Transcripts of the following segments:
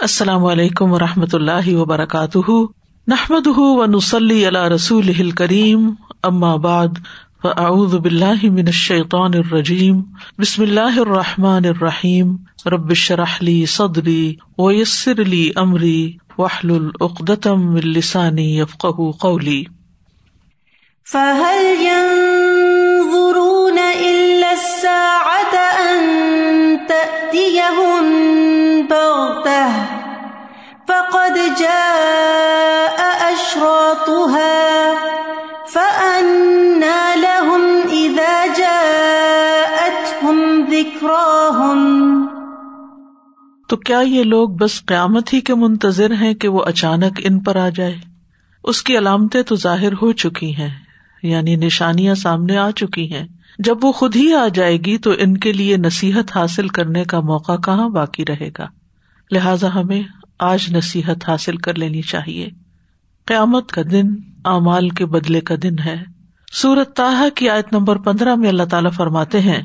السلام علیکم و رحمۃ اللہ وبرکاتہ۔ نحمد و نسلی اللہ رسول کریم بعد، فاعوذ باللہ من الشیطان الرجیم۔ بسم اللہ الرحمٰن الرحیم۔ ربش رحلی صدری ویسر علی عمری وحل العقدم السانی یفق قولی۔ فهل ينظرون إلا الساعة أن تأتيهم جاء أشراطها فأنا لهم إذا جاءتهم ذكراهم. تو کیا یہ لوگ بس قیامت ہی کے منتظر ہیں کہ وہ اچانک ان پر آ جائے؟ اس کی علامتیں تو ظاہر ہو چکی ہیں یعنی نشانیاں سامنے آ چکی ہیں۔ جب وہ خود ہی آ جائے گی تو ان کے لیے نصیحت حاصل کرنے کا موقع کہاں باقی رہے گا؟ لہذا ہمیں آج نصیحت حاصل کر لینی چاہیے۔ قیامت کا دن اعمال کے بدلے کا دن ہے۔ سورت تاہ کی آیت نمبر پندرہ میں اللہ تعالیٰ فرماتے ہیں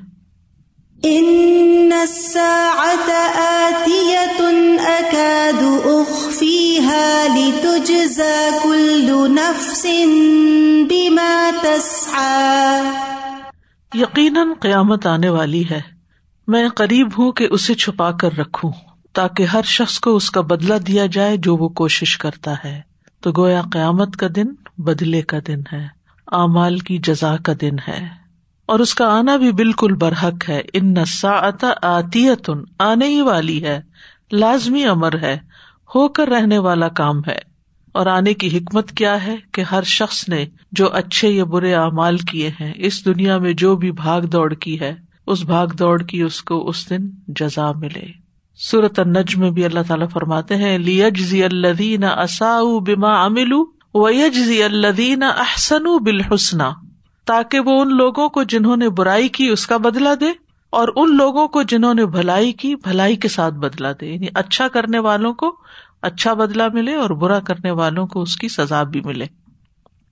یقیناً قیامت آنے والی ہے۔ میں قریب ہوں کہ اسے چھپا کر رکھوں۔ تاکہ ہر شخص کو اس کا بدلا دیا جائے جو وہ کوشش کرتا ہے۔ تو گویا قیامت کا دن بدلے کا دن ہے، اعمال کی جزا کا دن ہے۔ اور اس کا آنا بھی بالکل برحق ہے۔ ان نسا آتیتن آنے ہی والی ہے۔ لازمی امر ہے۔ ہو کر رہنے والا کام ہے۔ اور آنے کی حکمت کیا ہے کہ ہر شخص نے جو اچھے یا برے اعمال کیے ہیں، اس دنیا میں جو بھی بھاگ دوڑ کی ہے، اس بھاگ دوڑ کی اس کو اس دن جزا ملے۔ صورت النج میں بھی اللہ تعالیٰ فرماتے ہیں لیجزی الدین اصا بما املو ویجزی الدین احسن بالحسنا تاکہ وہ ان لوگوں کو جنہوں نے برائی کی اس کا بدلا دے اور ان لوگوں کو جنہوں نے بھلائی کی بھلائی کے ساتھ بدلا دے یعنی اچھا کرنے والوں کو اچھا بدلا ملے اور برا کرنے والوں کو اس کی سزا بھی ملے۔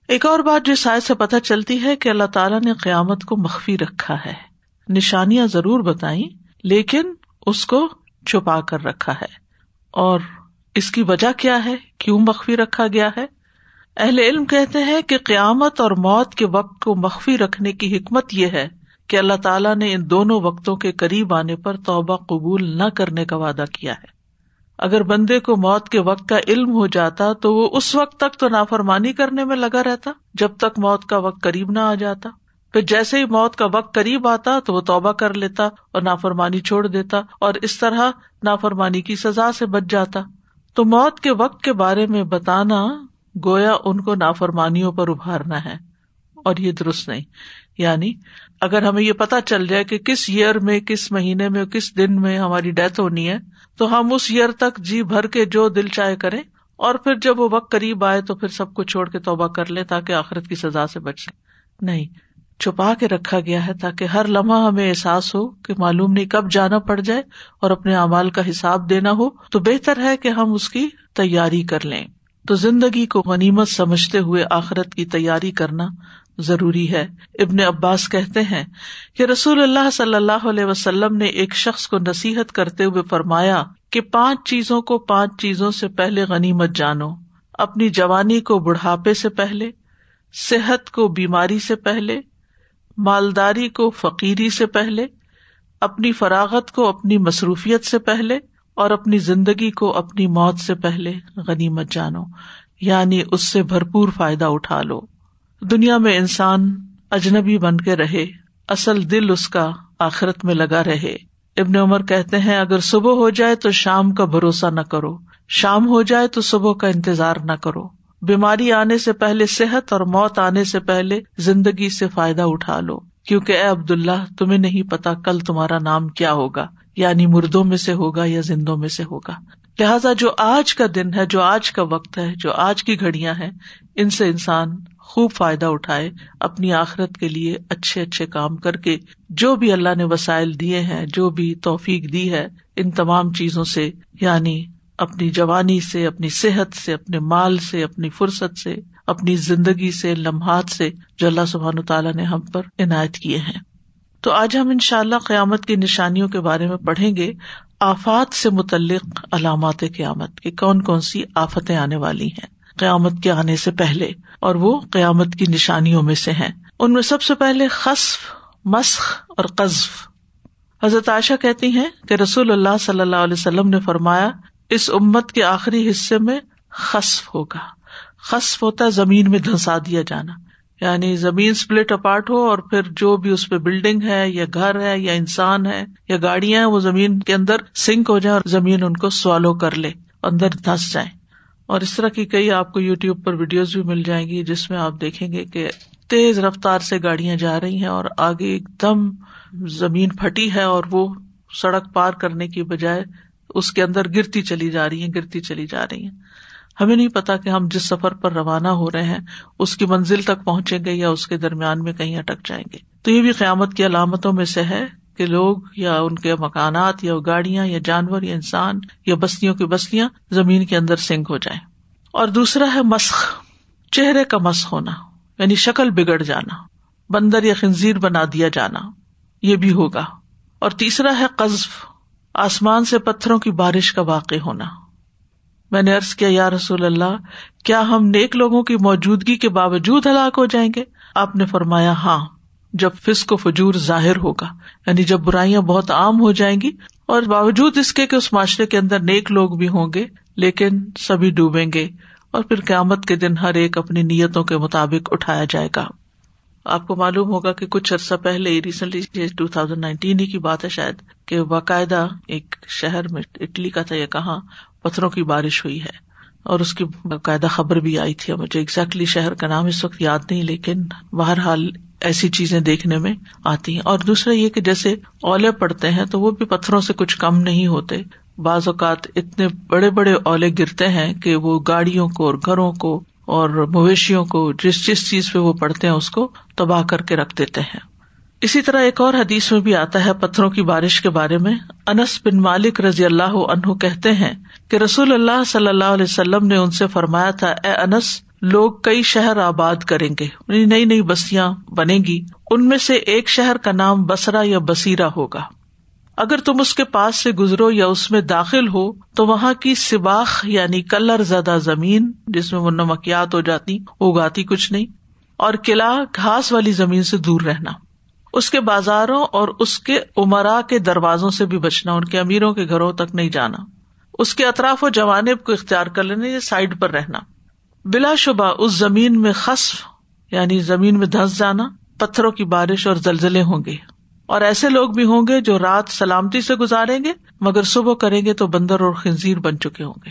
ایک اور بات جو شاید سے پتہ چلتی ہے کہ اللہ تعالیٰ نے قیامت کو مخفی رکھا ہے۔ نشانیاں ضرور بتائی لیکن اس کو چھپا کر رکھا ہے۔ اور اس کی وجہ کیا ہے؟ کیوں مخفی رکھا گیا ہے؟ اہل علم کہتے ہیں کہ قیامت اور موت کے وقت کو مخفی رکھنے کی حکمت یہ ہے کہ اللہ تعالیٰ نے ان دونوں وقتوں کے قریب آنے پر توبہ قبول نہ کرنے کا وعدہ کیا ہے۔ اگر بندے کو موت کے وقت کا علم ہو جاتا تو وہ اس وقت تک تو نافرمانی کرنے میں لگا رہتا، جب تک موت کا وقت قریب نہ آ جاتا۔ پھر جیسے ہی موت کا وقت قریب آتا تو وہ توبہ کر لیتا اور نافرمانی چھوڑ دیتا اور اس طرح نافرمانی کی سزا سے بچ جاتا۔ تو موت کے وقت کے بارے میں بتانا گویا ان کو نافرمانیوں پر ابھارنا ہے اور یہ درست نہیں۔ یعنی اگر ہمیں یہ پتا چل جائے کہ کس ایئر میں، کس مہینے میں، کس دن میں ہماری ڈیتھ ہونی ہے، تو ہم اس ایئر تک جی بھر کے جو دل چائے کریں اور پھر جب وہ وقت قریب آئے تو پھر سب کو چھوڑ کے توبہ کر لیں تاکہ آخرت کی سزا سے بچ سکے۔ نہیں۔ چھپا کے رکھا گیا ہے تاکہ ہر لمحہ ہمیں احساس ہو کہ معلوم نہیں کب جانا پڑ جائے اور اپنے اعمال کا حساب دینا ہو، تو بہتر ہے کہ ہم اس کی تیاری کر لیں۔ تو زندگی کو غنیمت سمجھتے ہوئے آخرت کی تیاری کرنا ضروری ہے۔ ابن عباس کہتے ہیں کہ رسول اللہ صلی اللہ علیہ وسلم نے ایک شخص کو نصیحت کرتے ہوئے فرمایا کہ پانچ چیزوں کو پانچ چیزوں سے پہلے غنیمت جانو۔ اپنی جوانی کو بڑھاپے سے پہلے، صحت کو بیماری سے پہلے مالداری کو فقیری سے پہلے، اپنی فراغت کو اپنی مصروفیت سے پہلے، اور اپنی زندگی کو اپنی موت سے پہلے، غنیمت جانو یعنی اس سے بھرپور فائدہ اٹھا لو۔ دنیا میں انسان اجنبی بن کے رہے، اصل دل اس کا آخرت میں لگا رہے۔ ابن عمر کہتے ہیں، اگر صبح ہو جائے تو شام کا بھروسہ نہ کرو، شام ہو جائے تو صبح کا انتظار نہ کرو۔ بیماری آنے سے پہلے صحت اور موت آنے سے پہلے زندگی سے فائدہ اٹھا لو۔ کیونکہ اے عبد اللہ تمہیں نہیں پتا کل تمہارا نام کیا ہوگا یعنی مردوں میں سے ہوگا یا زندوں میں سے ہوگا۔ لہٰذا جو آج کا دن ہے، جو آج کا وقت ہے، جو آج کی گھڑیاں ہیں، ان سے انسان خوب فائدہ اٹھائے، اپنی آخرت کے لیے اچھے اچھے کام کر کے جو بھی اللہ نے وسائل دیے ہیں، جو بھی توفیق دی ہے، ان تمام چیزوں سے یعنی اپنی جوانی سے، اپنی صحت سے، اپنے مال سے، اپنی فرصت سے، اپنی زندگی سے، لمحات سے جو اللہ سبحان تعالیٰ نے ہم پر عنایت کیے ہیں۔ تو آج ہم ان شاء اللہ قیامت کی نشانیوں کے بارے میں پڑھیں گے۔ آفات سے متعلق علامات قیامت کی کون کون سی آفتیں آنے والی ہیں۔ قیامت کے آنے سے پہلے اور وہ قیامت کی نشانیوں میں سے ہیں۔ ان میں سب سے پہلے خصف، مسخ اور قذف۔ حضرت عائشہ کہتی ہیں کہ رسول اللہ صلی اللہ علیہ وسلم نے فرمایا اس امت کے آخری حصے میں خصف ہوگا۔ خصف ہوتا ہے زمین میں دھنسا دیا جانا۔ یعنی زمین اسپلٹ اپارٹ ہو اور پھر جو بھی اس پہ بلڈنگ ہے یا گھر ہے یا انسان ہے یا گاڑیاں ہیں، وہ زمین کے اندر سنک ہو جائے اور زمین ان کو سوالو کر لے، اندر دھس جائے۔ اور اس طرح کی کئی آپ کو یو ٹیوب پر ویڈیوز بھی مل جائیں گی، جس میں آپ دیکھیں گے کہ تیز رفتار سے گاڑیاں جا رہی ہیں اور آگے ایک دم زمین پھٹی ہے اور وہ سڑک پار کرنے کی بجائے اس کے اندر گرتی چلی جا رہی ہیں، گرتی چلی جا رہی ہیں۔ ہمیں نہیں پتا کہ ہم جس سفر پر روانہ ہو رہے ہیں، اس کی منزل تک پہنچیں گے یا اس کے درمیان میں کہیں اٹک جائیں گے۔ تو یہ بھی قیامت کی علامتوں میں سے ہے کہ لوگ یا ان کے مکانات یا گاڑیاں یا جانور یا انسان یا بستیوں کی بستیاں زمین کے اندر سنک ہو جائیں۔ اور دوسرا ہے مسخ، چہرے کا مسخ ہونا یعنی شکل بگڑ جانا، بندر یا خنزیر بنا دیا جانا، یہ بھی ہوگا۔ اور تیسرا ہے قزف آسمان سے پتھروں کی بارش کا واقع ہونا۔ میں نے ارض کیا، یا رسول اللہ، کیا ہم نیک لوگوں کی موجودگی کے باوجود ہلاک ہو جائیں گے؟ آپ نے فرمایا ہاں جب فسق و فجور ظاہر ہوگا یعنی جب برائیاں بہت عام ہو جائیں گی، اور باوجود اس کے کہ اس معاشرے کے اندر نیک لوگ بھی ہوں گے، لیکن سبھی ڈوبیں گے، اور پھر قیامت کے دن ہر ایک اپنی نیتوں کے مطابق اٹھایا جائے گا۔ آپ کو معلوم ہوگا کہ کچھ عرصہ پہلے ریسنٹلی ٹو تھاؤزینڈ نائنٹین ہی کی بات ہے شاید کہ باقاعدہ ایک شہر میں اٹلی کا تھا یا کہاں پتھروں کی بارش ہوئی ہے اور اس کی باقاعدہ خبر بھی آئی تھی، مجھے اگزیکٹلی شہر کا نام اس وقت یاد نہیں، لیکن بہرحال ایسی چیزیں دیکھنے میں آتی ہیں۔ اور دوسرا یہ کہ جیسے اولے پڑتے ہیں تو وہ بھی پتھروں سے کچھ کم نہیں ہوتے۔ بعض اوقات اتنے بڑے بڑے اولے گرتے ہیں کہ وہ گاڑیوں کو اور گھروں کو اور مویشیوں کو جس جس چیز پہ وہ پڑتے ہیں اس کو تباہ کر کے رکھ دیتے ہیں۔ اسی طرح ایک اور حدیث میں بھی آتا ہے پتھروں کی بارش کے بارے میں۔ انس بن مالک رضی اللہ عنہ کہتے ہیں کہ رسول اللہ صلی اللہ علیہ وسلم نے ان سے فرمایا تھا، اے انس، لوگ کئی شہر آباد کریں گے یعنی نئی نئی بستیاں بنے گی، ان میں سے ایک شہر کا نام بسرا یا بسیرا ہوگا۔ اگر تم اس کے پاس سے گزرو یا اس میں داخل ہو، تو وہاں کی سباخ یعنی کلر زدہ زمین، جس میں وہ نمکیات ہو جاتی، اگاتی کچھ نہیں، اور قلعہ گھاس والی زمین سے دور رہنا۔ اس کے بازاروں اور اس کے عمرا کے دروازوں سے بھی بچنا، ان کے امیروں کے گھروں تک نہیں جانا۔ اس کے اطراف و جوانب کو اختیار کر لینا یا سائڈ پر رہنا۔ بلا شبہ اس زمین میں خصف یعنی زمین میں دھس جانا، پتھروں کی بارش اور زلزلے ہوں گے۔ اور ایسے لوگ بھی ہوں گے جو رات سلامتی سے گزاریں گے، مگر صبح کریں گے تو بندر اور خنزیر بن چکے ہوں گے۔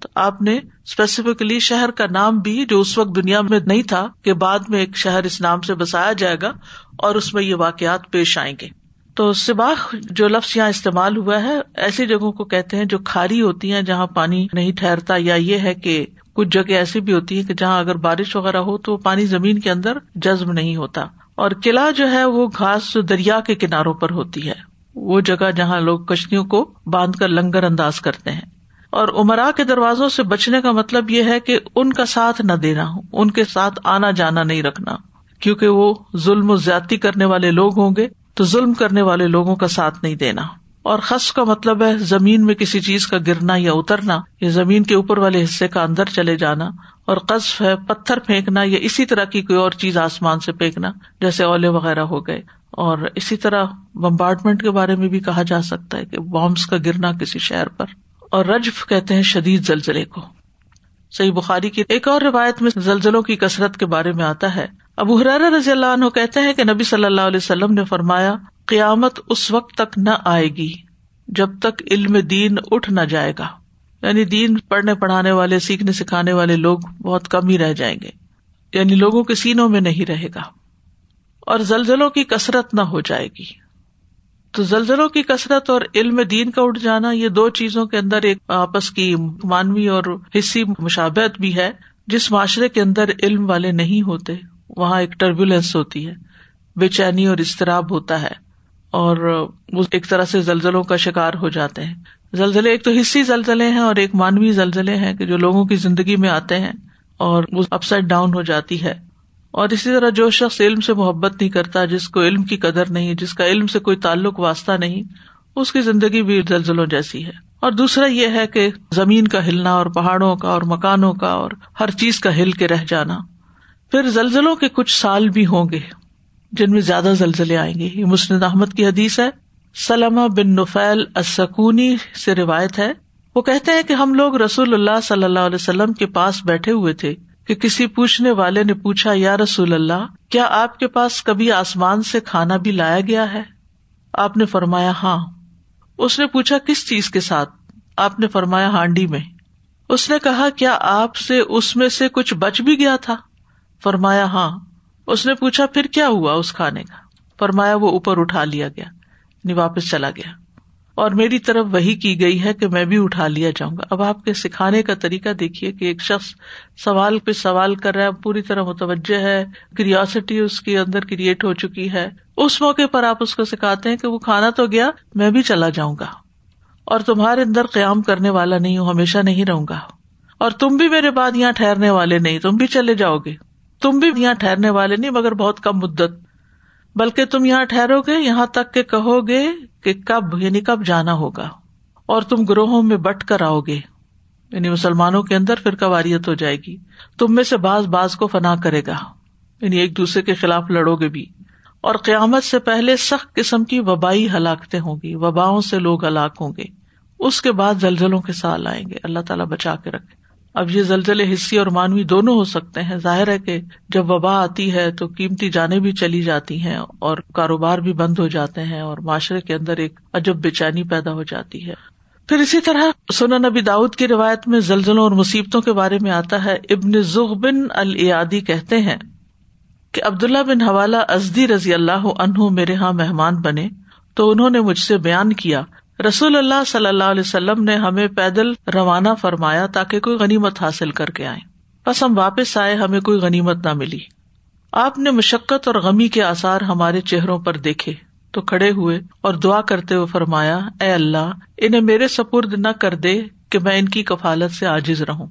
تو آپ نے اسپیسیفکلی شہر کا نام بھی، جو اس وقت دنیا میں نہیں تھا، کہ بعد میں ایک شہر اس نام سے بسایا جائے گا اور اس میں یہ واقعات پیش آئیں گے۔ تو سباخ جو لفظ یہاں استعمال ہوا ہے، ایسی جگہوں کو کہتے ہیں جو کھاری ہوتی ہیں، جہاں پانی نہیں ٹھہرتا، یا یہ ہے کہ کچھ جگہ ایسی بھی ہوتی ہے کہ جہاں اگر بارش وغیرہ ہو تو پانی زمین کے اندر جذب نہیں ہوتا۔ اور قلعہ جو ہے وہ گھاس جو دریا کے کناروں پر ہوتی ہے۔ وہ جگہ جہاں لوگ کشتیوں کو باندھ کر لنگر انداز کرتے ہیں۔ اور عمرا کے دروازوں سے بچنے کا مطلب یہ ہے کہ ان کا ساتھ نہ دینا، ان کے ساتھ آنا جانا نہیں رکھنا۔ کیونکہ وہ ظلم و زیادتی کرنے والے لوگ ہوں گے تو ظلم کرنے والے لوگوں کا ساتھ نہیں دینا۔ اور خص کا مطلب ہے زمین میں کسی چیز کا گرنا یا اترنا، یا زمین کے اوپر والے حصے کا اندر چلے جانا، اور قصف ہے پتھر پھینکنا یا اسی طرح کی کوئی اور چیز آسمان سے پھینکنا، جیسے اولے وغیرہ ہو گئے۔ اور اسی طرح بمبارٹمنٹ کے بارے میں بھی کہا جا سکتا ہے کہ بامس کا گرنا کسی شہر پر۔ اور رجف کہتے ہیں شدید زلزلے کو۔ صحیح بخاری کی ایک اور روایت میں زلزلوں کی کثرت کے بارے میں آتا ہے۔ ابو حرار رضی اللہ عنہ کہتے ہیں کہ نبی صلی اللہ علیہ وسلم نے فرمایا قیامت اس وقت تک نہ آئے گی جب تک علم دین اٹھ نہ جائے گا۔ یعنی دین پڑھنے پڑھانے والے، سیکھنے سکھانے والے لوگ بہت کم ہی رہ جائیں گے۔ یعنی لوگوں کے سینوں میں نہیں رہے گا۔ اور زلزلوں کی کثرت نہ ہو جائے گی۔ تو زلزلوں کی کثرت اور علم دین کا اٹھ جانا، یہ دو چیزوں کے اندر ایک آپس کی مانوی اور حصی مشابت بھی ہے۔ جس معاشرے کے اندر علم والے نہیں ہوتے، وہاں ایک ٹربولینس ہوتی ہے، بے چینی اور اضطراب ہوتا ہے۔ اور وہ ایک طرح سے زلزلوں کا شکار ہو جاتے ہیں۔ زلزلے ایک تو حصی زلزلے ہیں اور ایک مانوی زلزلے ہیں کہ جو لوگوں کی زندگی میں آتے ہیں اور وہ اپ سائڈ ڈاؤن ہو جاتی ہے۔ اور اسی طرح جو شخص علم سے محبت نہیں کرتا، جس کو علم کی قدر نہیں، جس کا علم سے کوئی تعلق واسطہ نہیں، اس کی زندگی بھی زلزلوں جیسی ہے۔ اور دوسرا یہ ہے کہ زمین کا ہلنا اور پہاڑوں کا اور مکانوں کا اور ہر چیز کا ہل کے رہ جانا۔ پھر زلزلوں کے کچھ سال بھی ہوں گے۔ جن میں زیادہ زلزلے آئیں گے۔ یہ مسند احمد کی حدیث ہے۔ سلمہ بن نفیل اسکونی سے روایت ہے۔ وہ کہتے ہیں کہ ہم لوگ رسول اللہ صلی اللہ علیہ وسلم کے پاس بیٹھے ہوئے تھے کہ کسی پوچھنے والے نے پوچھا، یا رسول اللہ، کیا آپ کے پاس کبھی آسمان سے کھانا بھی لایا گیا ہے؟ آپ نے فرمایا ہاں۔ اس نے پوچھا، کس چیز کے ساتھ؟ آپ نے فرمایا، ہانڈی میں۔ اس نے کہا، کیا آپ سے اس میں سے کچھ بچ بھی گیا تھا؟ فرمایا ہاں۔ اس نے پوچھا، پھر کیا ہوا اس کھانے کا؟ فرمایا، وہ اوپر اٹھا لیا گیا یعنی واپس چلا گیا۔ اور میری طرف وہی کی گئی ہے کہ میں بھی اٹھا لیا جاؤں گا۔ اب آپ کے سکھانے کا طریقہ دیکھیے کہ ایک شخص سوال پہ سوال کر رہا ہے، پوری طرح متوجہ ہے کریوسٹی اس کے اندر کریٹ ہو چکی ہے۔ اس موقع پر آپ اس کو سکھاتے ہیں کہ وہ کھانا تو گیا، میں بھی چلا جاؤں گا۔ اور تمہارے اندر قیام کرنے والا نہیں، ہوں، ہمیشہ نہیں رہوں گا۔ اور تم بھی میرے بعد یہاں ٹھہرنے والے نہیں، تم بھی چلے جاؤ گے۔ تم بھی یہاں ٹھہرنے والے نہیں، مگر بہت کم مدت۔ بلکہ تم یہاں ٹھہرو گے، یہاں تک کہ کہو گے کہ کب یعنی کب جانا ہوگا۔ اور تم گروہوں میں بٹ کر آؤ گے۔ یعنی مسلمانوں کے اندر پھر کواریت ہو جائے گی۔ تم میں سے باز باز کو فنا کرے گا۔ یعنی ایک دوسرے کے خلاف لڑو گے بھی۔ اور قیامت سے پہلے سخت قسم کی وبائی ہلاکتیں ہوں گی۔ وباؤں سے لوگ ہلاک ہوں گے۔ اس کے بعد زلزلوں کے سال آئیں گے۔ اللہ تعالیٰ بچا کے رکھے۔ اب یہ زلزلے حصے اور مانوی دونوں ہو سکتے ہیں۔ ظاہر ہے کہ جب وبا آتی ہے تو قیمتی جانے بھی چلی جاتی ہیں اور کاروبار بھی بند ہو جاتے ہیں اور معاشرے کے اندر ایک عجب بے چینی پیدا ہو جاتی ہے۔ پھر اسی طرح سنا نبی داود کی روایت میں زلزلوں اور مصیبتوں کے بارے میں آتا ہے۔ ابن زغ بن العادی کہتے ہیں کہ عبداللہ بن حوالہ ازدی رضی اللہ عنہ میرے یہاں مہمان بنے تو انہوں نے مجھ سے بیان کیا رسول اللہ صلی اللہ علیہ وسلم نے ہمیں پیدل روانہ فرمایا تاکہ کوئی غنیمت حاصل کر کے آئے بس ہم واپس آئے، ہمیں کوئی غنیمت نہ ملی۔ آپ نے مشقت اور غمی کے آسار ہمارے چہروں پر دیکھے، تو کھڑے ہوئے اور دعا کرتے ہوئے فرمایا، اے اللہ، انہیں میرے سپرد نہ کر دے کہ میں ان کی کفالت سے آجز رہوں۔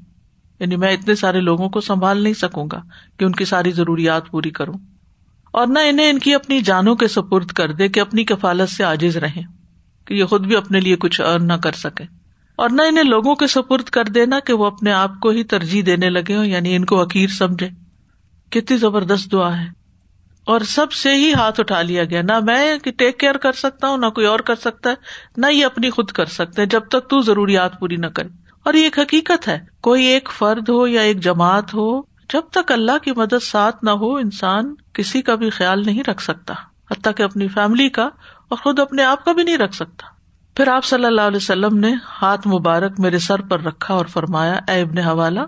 یعنی میں اتنے سارے لوگوں کو سنبھال نہیں سکوں گا کہ ان کی ساری ضروریات پوری کروں۔ اور نہ انہیں ان کی اپنی جانوں کے سپرد کر دے کہ اپنی کفالت سے آجز رہیں۔ کہ یہ خود بھی اپنے لیے کچھ ارن نہ کر سکے۔ اور نہ انہیں لوگوں کے سپرد کر دینا کہ وہ اپنے آپ کو ہی ترجیح دینے لگے ہوں یعنی ان کو حقیر سمجھے۔ کتنی زبردست دعا ہے۔ اور سب سے ہی ہاتھ اٹھا لیا گیا، نہ میں ٹیک کیئر کر سکتا ہوں، نہ کوئی اور کر سکتا ہے، نہ یہ اپنی خود کر سکتے ہیں، جب تک تو ضروریات پوری نہ کرے۔ اور یہ ایک حقیقت ہے، کوئی ایک فرد ہو یا ایک جماعت ہو، جب تک اللہ کی مدد ساتھ نہ ہو، انسان کسی کا بھی خیال نہیں رکھ سکتا۔ حتیٰ کہ اپنی فیملی کا اور خود اپنے آپ کا بھی نہیں رکھ سکتا۔ پھر آپ صلی اللہ علیہ وسلم نے ہاتھ مبارک میرے سر پر رکھا اور فرمایا، اے ابن حوالہ،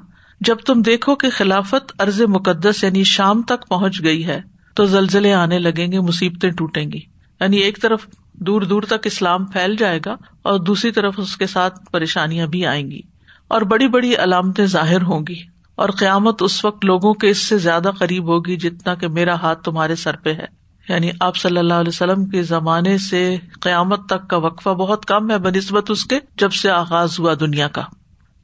جب تم دیکھو کہ خلافت ارض مقدس یعنی شام تک پہنچ گئی ہے، تو زلزلے آنے لگیں گے، مصیبتیں ٹوٹیں گی۔ یعنی ایک طرف دور دور تک اسلام پھیل جائے گا اور دوسری طرف اس کے ساتھ پریشانیاں بھی آئیں گی اور بڑی بڑی علامتیں ظاہر ہوں گی اور قیامت اس وقت لوگوں کے اس سے زیادہ قریب ہوگی جتنا کہ میرا ہاتھ تمہارے سر پہ ہے۔ یعنی آپ صلی اللہ علیہ وسلم کے زمانے سے قیامت تک کا وقفہ بہت کم ہے، بنسبت اس کے جب سے آغاز ہوا دنیا کا۔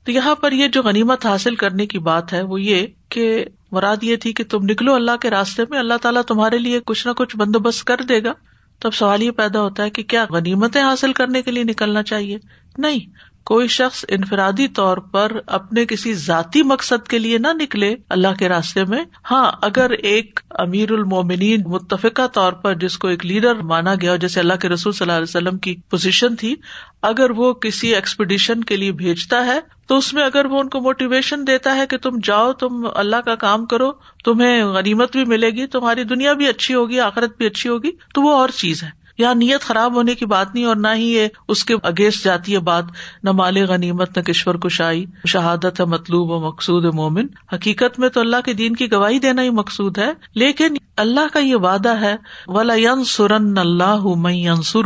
تو یہاں پر یہ جو غنیمت حاصل کرنے کی بات ہے، وہ یہ کہ مراد یہ تھی کہ تم نکلو اللہ کے راستے میں، اللہ تعالیٰ تمہارے لیے کچھ نہ کچھ بندوبست کر دے گا۔ تب سوال یہ پیدا ہوتا ہے کہ کیا غنیمتیں حاصل کرنے کے لیے نکلنا چاہیے؟ نہیں۔ کوئی شخص انفرادی طور پر اپنے کسی ذاتی مقصد کے لیے نہ نکلے اللہ کے راستے میں ہاں اگر ایک امیر المومنین متفقہ طور پر جس کو ایک لیڈر مانا گیا جیسے اللہ کے رسول صلی اللہ علیہ وسلم کی پوزیشن تھی، اگر وہ کسی ایکسپیڈیشن کے لیے بھیجتا ہے، تو اس میں اگر وہ ان کو موٹیویشن دیتا ہے کہ تم جاؤ، تم اللہ کا کام کرو، تمہیں غنیمت بھی ملے گی، تمہاری دنیا بھی اچھی ہوگی، آخرت بھی اچھی ہوگی، تو وہ اور چیز ہے۔ یہاں نیت خراب ہونے کی بات نہیں اور نہ ہی یہ اس کے اگینسٹ جاتی ہے بات، نہ مال غنیمت، نہ کشور کشائی۔ شہادت ہے مطلوب و مقصود مومن۔ حقیقت میں تو اللہ کے دین کی گواہی دینا ہی مقصود ہے، لیکن اللہ کا یہ وعدہ ہے، ولا سرن اللہ منصور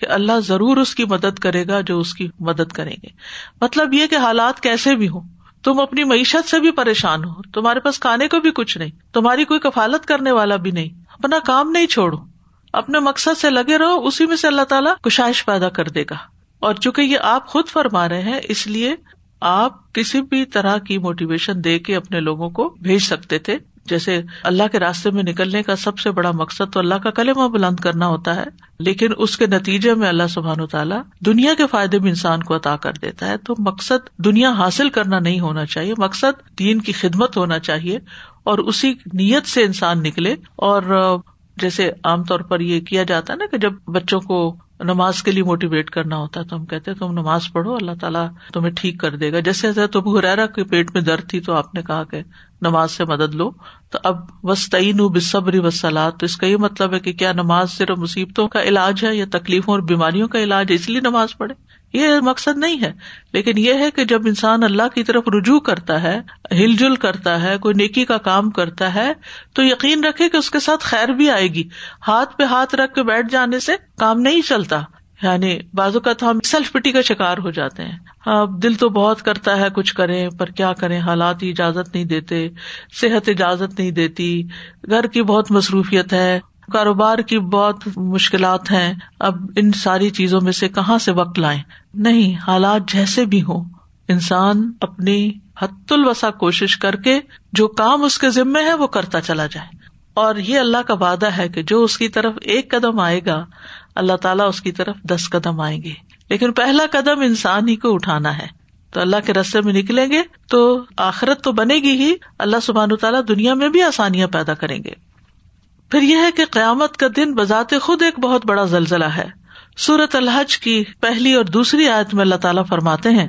کہ اللہ ضرور اس کی مدد کرے گا جو اس کی مدد کریں گے۔ مطلب یہ کہ حالات کیسے بھی ہوں۔ تم اپنی معیشت سے بھی پریشان ہو۔ تمہارے پاس کھانے کو بھی کچھ نہیں۔ تمہاری کوئی کفالت کرنے والا بھی نہیں۔ اپنا کام نہیں چھوڑو۔ اپنے مقصد سے لگے رہو، اسی میں سے اللہ تعالیٰ کشائش پیدا کر دے گا۔ اور چونکہ یہ آپ خود فرما رہے ہیں، اس لیے آپ کسی بھی طرح کی موٹیویشن دے کے اپنے لوگوں کو بھیج سکتے تھے۔ جیسے اللہ کے راستے میں نکلنے کا سب سے بڑا مقصد تو اللہ کا کلمہ بلند کرنا ہوتا ہے، لیکن اس کے نتیجے میں اللہ سبحان و تعالیٰ دنیا کے فائدے بھی انسان کو عطا کر دیتا ہے۔ تو مقصد دنیا حاصل کرنا نہیں ہونا چاہیے، مقصد دین کی خدمت ہونا چاہیے اور اسی نیت سے انسان نکلے۔ اور جیسے عام طور پر یہ کیا جاتا ہے نا کہ جب بچوں کو نماز کے لیے موٹیویٹ کرنا ہوتا ہے تو ہم کہتے تم نماز پڑھو، اللہ تعالیٰ تمہیں ٹھیک کر دے گا۔ جیسے تم ہریرا کے پیٹ میں درد تھی تو آپ نے کہا کہ نماز سے مدد لو۔ تو اب وسطین بصبری وسلات تو اس کا یہ مطلب ہے کہ کیا نماز صرف مصیبتوں کا علاج ہے یا تکلیفوں اور بیماریوں کا علاج ہے؟ اس لیے نماز پڑھے یہ مقصد نہیں ہے۔ لیکن یہ ہے کہ جب انسان اللہ کی طرف رجوع کرتا ہے، ہل جل کرتا ہے، کوئی نیکی کا کام کرتا ہے، تو یقین رکھے کہ اس کے ساتھ خیر بھی آئے گی۔ ہاتھ پہ ہاتھ رکھ کے بیٹھ جانے سے کام نہیں چلتا۔ یعنی بازو کا تو ہم سیلف پٹی کا شکار ہو جاتے ہیں۔ ہاں دل تو بہت کرتا ہے کچھ کریں، پر کیا کریں؟ حالات اجازت نہیں دیتے، صحت اجازت نہیں دیتی۔ گھر کی بہت مصروفیت ہے، کاروبار کی بہت مشکلات ہیں۔ اب ان ساری چیزوں میں سے کہاں سے وقت لائیں؟ نہیں، حالات جیسے بھی ہوں۔ انسان اپنی حت الوسا کوشش کر کے جو کام اس کے ذمے ہے وہ کرتا چلا جائے۔ اور یہ اللہ کا وعدہ ہے کہ جو اس کی طرف ایک قدم آئے گا اللہ تعالیٰ اس کی طرف دس قدم آئیں گے۔ لیکن پہلا قدم انسان ہی کو اٹھانا ہے۔ تو اللہ کے رستے میں نکلیں گے تو آخرت تو بنے گی ہی۔ اللہ سبحان تعالیٰ دنیا میں بھی آسانیاں پیدا کریں گے۔ پھر یہ ہے کہ قیامت کا دن بذات خود ایک بہت بڑا زلزلہ ہے۔ سورت الحج کی پہلی اور دوسری آیت میں اللہ تعالیٰ فرماتے ہیں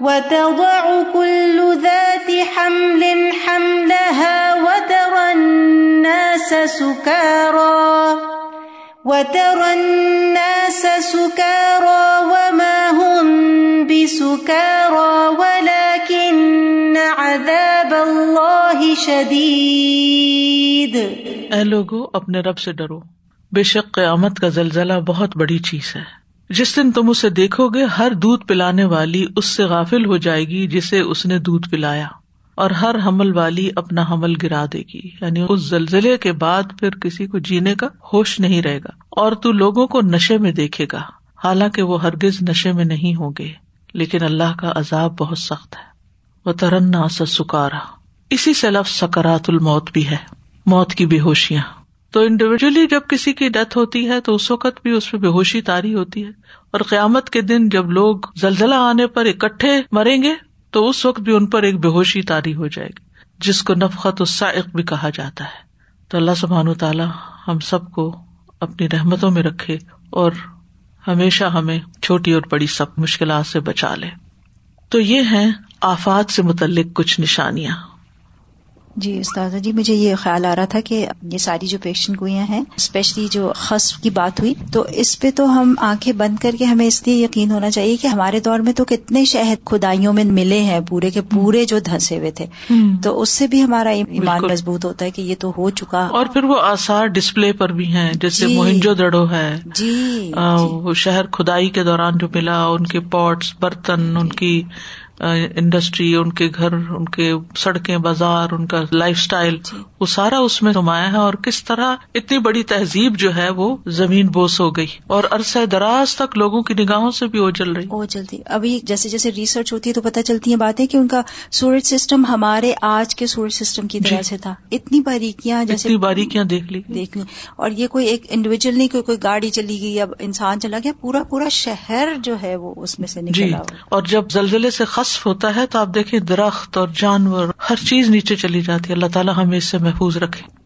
وتضع كل ذات حمل حملها وترى الناس سكارى، وترى الناس سكارى وما هم بسكارى، ولكن عذاب الله شديد. اے لوگو، اپنے رب سے ڈرو۔ بے شک قیامت کا زلزلہ بہت بڑی چیز ہے۔ جس دن تم اسے دیکھو گے، ہر دودھ پلانے والی اس سے غافل ہو جائے گی جسے اس نے دودھ پلایا، اور ہر حمل والی اپنا حمل گرا دے گی۔ یعنی اس زلزلے کے بعد پھر کسی کو جینے کا ہوش نہیں رہے گا، اور تو لوگوں کو نشے میں دیکھے گا۔ حالانکہ وہ ہرگز نشے میں نہیں ہوں گے، لیکن اللہ کا عذاب بہت سخت ہے۔ وہ ترنا سکارا اسی سے لفظ سکرات الموت بھی ہے، موت کی بے ہوشیاں۔ تو انڈیویجلی جب کسی کی ڈیتھ ہوتی ہے تو اس وقت بھی اس پہ بے ہوشی تاری ہوتی ہے اور قیامت کے دن جب لوگ زلزلہ آنے پر اکٹھے مریں گے تو اس وقت بھی ان پر ایک بے ہوشی تاری ہو جائے گی، جس کو نفقت السائق بھی کہا جاتا ہے۔ تو اللہ سبحان و تعالیٰ ہم سب کو اپنی رحمتوں میں رکھے اور ہمیشہ ہمیں چھوٹی اور بڑی سب مشکلات سے بچا لے۔ تو یہ ہیں آفات سے متعلق کچھ نشانیاں۔ جی استاذہ جی مجھے یہ خیال آ رہا تھا کہ یہ ساری جو پیشن گوئیاں ہیں اسپیشلی جو خصف کی بات ہوئی تو اس پہ تو ہم آنکھیں بند کر کے ہمیں اس لیے یقین ہونا چاہیے کہ ہمارے دور میں تو کتنے شہد کھدائیوں میں ملے ہیں پورے کے پورے جو دھنسے ہوئے تھے۔ تو اس سے بھی ہمارا ایمان مضبوط ہوتا ہے کہ یہ تو ہو چکا۔ اور پھر وہ آسار ڈسپلے پر بھی ہیں جیسے جی۔ موہنجو دڑو ہے۔ جی وہ شہر کھدائی کے دوران جو ملا ان کے پاٹس برتن ان کی انڈسٹری ان کے گھر ان کے سڑکیں بازار ان کا لائف اسٹائل جی۔ وہ سارا اس میں نمایاں ہے اور کس طرح اتنی بڑی تہذیب جو ہے وہ زمین بوس ہو گئی اور عرصہ دراز تک لوگوں کی نگاہوں سے بھی اوجل رہی۔ اوجلتی ابھی جیسے جیسے ریسرچ ہوتی ہے تو پتہ چلتی ہیں باتیں کہ ان کا سورج سسٹم ہمارے آج کے سورج سسٹم کی طرح جی۔ سے تھا۔ اتنی باریکیاں جیسے باریکیاں دیکھ لی۔ دیکھ لی۔ اور یہ کوئی ایک انڈیویجل نہیں کوئی کوئی گاڑی چلی گئی اب انسان چلا گیا۔ پورا پورا شہر جو ہے وہ اس میں سے نکلا۔ جی۔ اور جب زلزلے سے خصف ہوتا ہے تو آپ دیکھیں درخت اور جانور ہر چیز نیچے چلی جاتی ہے۔ اللہ تعالیٰ ہمیں اس سے محفوظ رکھے۔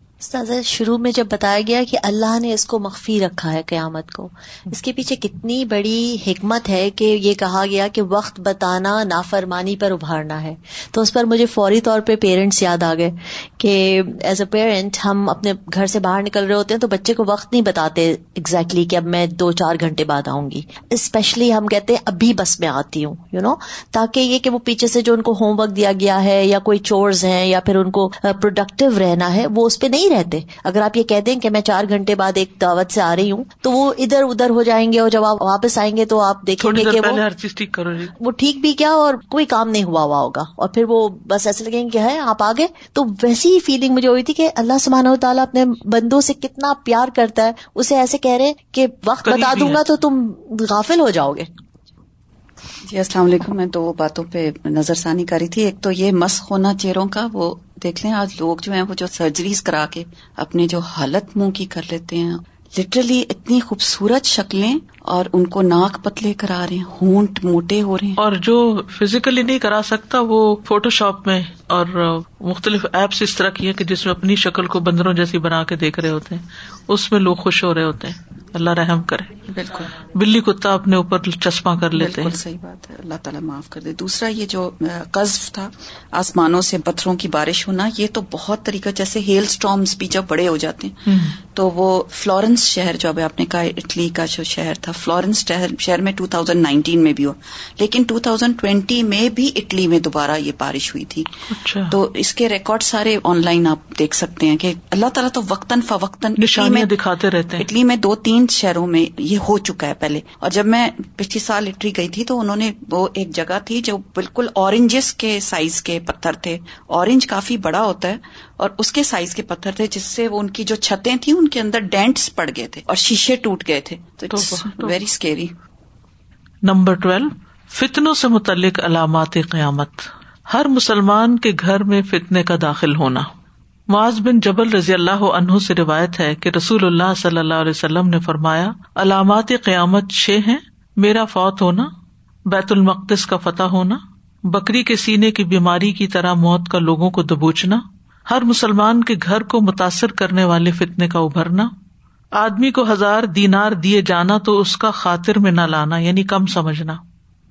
شروع میں جب بتایا گیا کہ اللہ نے اس کو مخفی رکھا ہے قیامت کو، اس کے پیچھے کتنی بڑی حکمت ہے کہ یہ کہا گیا کہ وقت بتانا، نافرمانی پر ابھارنا ہے۔ تو اس پر مجھے فوری طور پہ پیرنٹس یاد آ گئے کہ ایز اے پیرنٹ ہم اپنے گھر سے باہر نکل رہے ہوتے ہیں تو بچے کو وقت نہیں بتاتے ایگزیکٹلی کہ اب میں دو چار گھنٹے بعد آؤں گی۔ اسپیشلی ہم کہتے ہیں ابھی بس میں آتی ہوں یو نو تاکہ یہ کہ وہ پیچھے سے جو ان کو ہوم ورک دیا گیا ہے یا کوئی چورز ہیں یا پھر ان کو پروڈکٹیو رہنا ہے، وہ اس پہ نہیں رہتے۔ اگر آپ یہ کہہ دیں کہ میں چار گھنٹے بعد ایک دعوت سے آ رہی ہوں تو وہ ادھر ادھر ہو جائیں گے اور جب آپ واپس آئیں گے تو آپ دیکھیں گے کہ ہر چیز ٹھیک کرو جی۔ وہ ٹھیک بھی کیا اور کوئی کام نہیں ہوا ہوا ہوگا۔ اور پھر وہ بس ایسے لگیں گے ہے آپ آگے۔ تو ویسی ہی فیلنگ مجھے ہوئی تھی کہ اللہ سبحانہ و تعالیٰ اپنے بندوں سے کتنا پیار کرتا ہے۔ اسے ایسے کہہ رہے کہ وقت بتا دوں گا تو تم غافل ہو جاؤ گے۔ جی السلام علیکم۔ میں دو باتوں پہ نظر ثانی کری تھی۔ ایک تو یہ مسخ ہونا چہروں کا وہ دیکھ لیں، آج لوگ جو ہیں وہ جو سرجریز کرا کے اپنے جو حالت منہ کی کر لیتے ہیں۔ لٹرلی اتنی خوبصورت شکلیں اور ان کو ناک پتلے کرا رہے ہیں، ہونٹ موٹے ہو رہے ہیں۔ اور جو فزیکلی نہیں کرا سکتا، وہ فوٹو شاپ میں اور مختلف ایپس اس طرح کی ہیں کہ جس میں اپنی شکل کو بندروں جیسی بنا کے دیکھ رہے ہوتے ہیں۔ اس میں لوگ خوش ہو رہے ہوتے ہیں۔ اللہ رحم کرے۔ بالکل۔ بلی کتا اپنے اوپر چشمہ کر لیتے ہیں۔ صحیح بات ہے۔ اللہ تعالیٰ معاف کر دے۔ دوسرا یہ جو قزف تھا آسمانوں سے پتھروں کی بارش ہونا یہ تو بہت طریقہ جیسے ہیل اسٹارمس بھی جب بڑے ہو جاتے ہیں تو وہ فلورنس شہر جو ابھی آپ نے کہا اٹلی کا جو شہر تھا فلورنس شہر میں ٹو تھاؤزینڈ نائنٹین میں بھی ہوا۔ لیکن ٹو تھاؤزینڈ ٹوینٹی میں بھی اٹلی میں دوبارہ یہ بارش ہوئی تھی۔ اچھا۔ تو اس کے ریکارڈ سارے آن لائن آپ دیکھ سکتے ہیں کہ اللہ تعالیٰ تو وقتاً فوقتاً دکھاتے رہتے ہیں۔ اٹلی میں دو تین شہروں میں یہ ہو چکا ہے پہلے۔ اور جب میں پچھلے سال اٹلی گئی تھی تو انہوں نے وہ ایک جگہ تھی جو بالکل اورنجز کے سائز کے پتھر تھے۔ اورنج کافی بڑا ہوتا ہے اور اس کے سائز کے پتھر تھے جس سے وہ ان کی جو چھتیں تھیں ان کے اندر ڈینٹس پڑ گئے تھے اور شیشے ٹوٹ گئے تھے۔ ویری اسکیری نمبر ٹویلو فتنوں سے متعلق علامات قیامت۔ ہر مسلمان کے گھر میں فتنے کا داخل ہونا۔ معاذ بن جبل رضی اللہ عنہ سے روایت ہے کہ رسول اللہ صلی اللہ علیہ وسلم نے فرمایا، علامات قیامت چھ ہیں، میرا فوت ہونا، بیت المقدس کا فتح ہونا، بکری کے سینے کی بیماری کی طرح موت کا لوگوں کو دبوچنا، ہر مسلمان کے گھر کو متاثر کرنے والے فتنے کا ابھرنا، آدمی کو ہزار دینار دیے جانا تو اس کا خاطر میں نہ لانا یعنی کم سمجھنا۔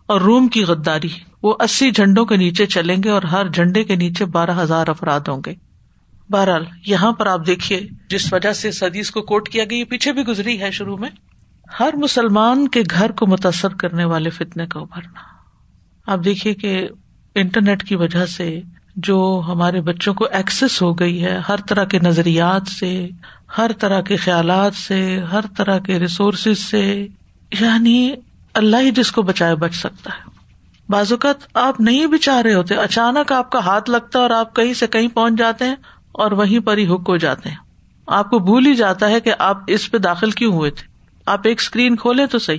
اور روم کی غداری، وہ اسی جھنڈوں کے نیچے چلیں گے اور ہر جھنڈے کے نیچے بارہ ہزار افراد ہوں گے۔ بہرحال یہاں پر آپ دیکھیے جس وجہ سے سدیس کو کوٹ کیا گیا پیچھے بھی گزری ہے شروع میں۔ ہر مسلمان کے گھر کو متاثر کرنے والے فتنے کا ابھرنا۔ آپ دیکھیے کہ انٹرنیٹ کی وجہ سے جو ہمارے بچوں کو ایکسس ہو گئی ہے ہر طرح کے نظریات سے ہر طرح کے خیالات سے ہر طرح کے ریسورسز سے یعنی اللہ ہی جس کو بچائے بچ سکتا ہے۔ بعض اوقات آپ نہیں بھی چاہ رہے ہوتے اچانک آپ کا ہاتھ لگتا ہے اور آپ کہیں سے کہیں پہنچ جاتے ہیں اور وہیں پر ہی ہک ہو جاتے ہیں۔ آپ کو بھول ہی جاتا ہے کہ آپ اس پہ داخل کیوں ہوئے تھے۔ آپ ایک اسکرین کھولے تو صحیح۔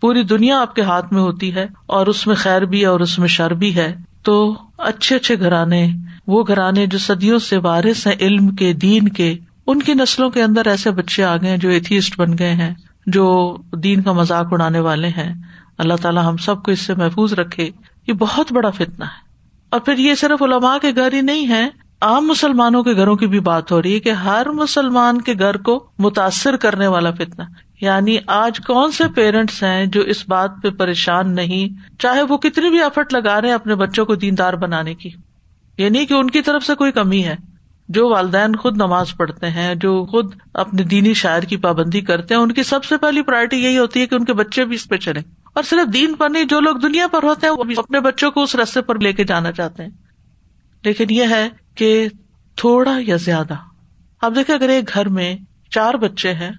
پوری دنیا آپ کے ہاتھ میں ہوتی ہے اور اس میں خیر بھی ہے اور اس میں شر بھی ہے۔ تو اچھے اچھے گھرانے، وہ گھرانے جو صدیوں سے وارث ہیں علم کے، دین کے، ان کی نسلوں کے اندر ایسے بچے آ گئے جو ایتھیسٹ بن گئے ہیں، جو دین کا مذاق اڑانے والے ہیں۔ اللہ تعالیٰ ہم سب کو اس سے محفوظ رکھے۔ یہ بہت بڑا فتنا ہے۔ اور پھر یہ صرف علماء کے گھر ہی نہیں ہے عام مسلمانوں کے گھروں کی بھی بات ہو رہی ہے کہ ہر مسلمان کے گھر کو متاثر کرنے والا فتنا یعنی آج کون سے پیرنٹس ہیں جو اس بات پہ پریشان نہیں، چاہے وہ کتنی بھی ایفرٹ لگا رہے ہیں اپنے بچوں کو دیندار بنانے کی۔ یعنی کہ ان کی طرف سے کوئی کمی ہے۔ جو والدین خود نماز پڑھتے ہیں، جو خود اپنی دینی شاعر کی پابندی کرتے ہیں، ان کی سب سے پہلی پرائرٹی یہی ہوتی ہے کہ ان کے بچے بھی اس پہ چلے اور صرف دین پر نہیں، جو لوگ دنیا پر ہوتے ہیں، وہ بھی اپنے بچوں کو اس رستے پر لے کے جانا چاہتے ہیں۔ لیکن یہ ہے کہ تھوڑا یا زیادہ۔ اب دیکھیں اگر ایک گھر میں چار بچے ہیں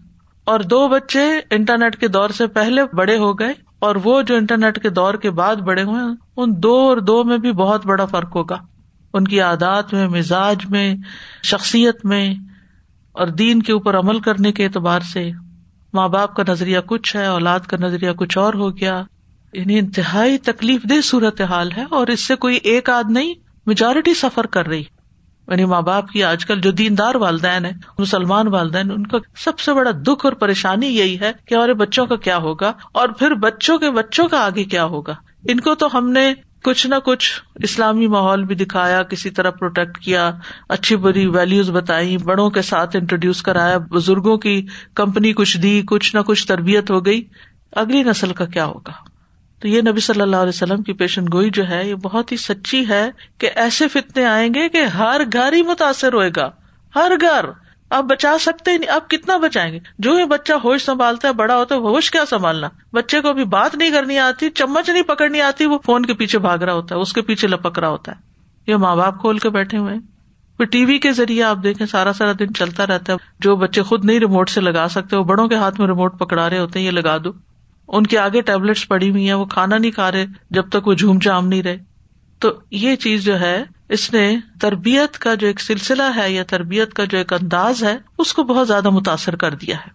اور دو بچے انٹرنیٹ کے دور سے پہلے بڑے ہو گئے اور وہ جو انٹرنیٹ کے دور کے بعد بڑے ہوئے ان دو اور دو میں بھی بہت بڑا فرق ہوگا۔ ان کی عادات میں، مزاج میں، شخصیت میں اور دین کے اوپر عمل کرنے کے اعتبار سے۔ ماں باپ کا نظریہ کچھ ہے، اولاد کا نظریہ کچھ اور ہو گیا۔ یعنی انتہائی تکلیف دہ صورت حال ہے اور اس سے کوئی ایک آدھ نہیں میجورٹی سفر کر رہی۔ یعنی ماں باپ کی آج کل جو دیندار والدین ہے مسلمان والدین، ان کا سب سے بڑا دکھ اور پریشانی یہی ہے کہ ہمارے بچوں کا کیا ہوگا اور پھر بچوں کے بچوں کا آگے کیا ہوگا۔ ان کو تو ہم نے کچھ نہ کچھ اسلامی ماحول بھی دکھایا، کسی طرح پروٹیکٹ کیا، اچھی بری ویلوز بتائی، بڑوں کے ساتھ انٹروڈیوس کرایا، بزرگوں کی کمپنی کچھ دی، کچھ نہ کچھ تربیت ہو گئی۔ اگلی نسل کا کیا ہوگا؟ تو یہ نبی صلی اللہ علیہ وسلم کی پیشن گوئی جو ہے، یہ بہت ہی سچی ہے کہ ایسے فتنے آئیں گے کہ ہر گھر ہی متاثر ہوئے گا۔ ہر گھر۔ آپ بچا سکتے ہی نہیں۔ آپ کتنا بچائیں گے؟ جو ہی بچہ ہوش سنبھالتا ہے، بڑا ہوتا ہے ہوش کیا سنبھالنا؟ بچے کو بھی بات نہیں کرنی آتی، چمچ نہیں پکڑنی آتی، وہ فون کے پیچھے بھاگ رہا ہوتا ہے، اس کے پیچھے لپک رہا ہوتا ہے۔ یہ ماں باپ کھول کے بیٹھے ہوئے پھر ٹی وی کے ذریعے آپ دیکھیں، سارا سارا دن چلتا رہتا ہے۔ جو بچے خود نہیں ریموٹ سے لگا سکتے، وہ بڑوں کے ہاتھ میں ریموٹ پکڑا رہے ہوتے ہیں، یہ لگا دو۔ ان کے آگے ٹیبلٹس پڑی ہوئی ہیں، وہ کھانا نہیں کھا رہے، جب تک وہ جھوم جام نہیں رہے۔ تو یہ چیز جو ہے، اس نے تربیت کا جو ایک سلسلہ ہے یا تربیت کا جو ایک انداز ہے، اس کو بہت زیادہ متاثر کر دیا ہے۔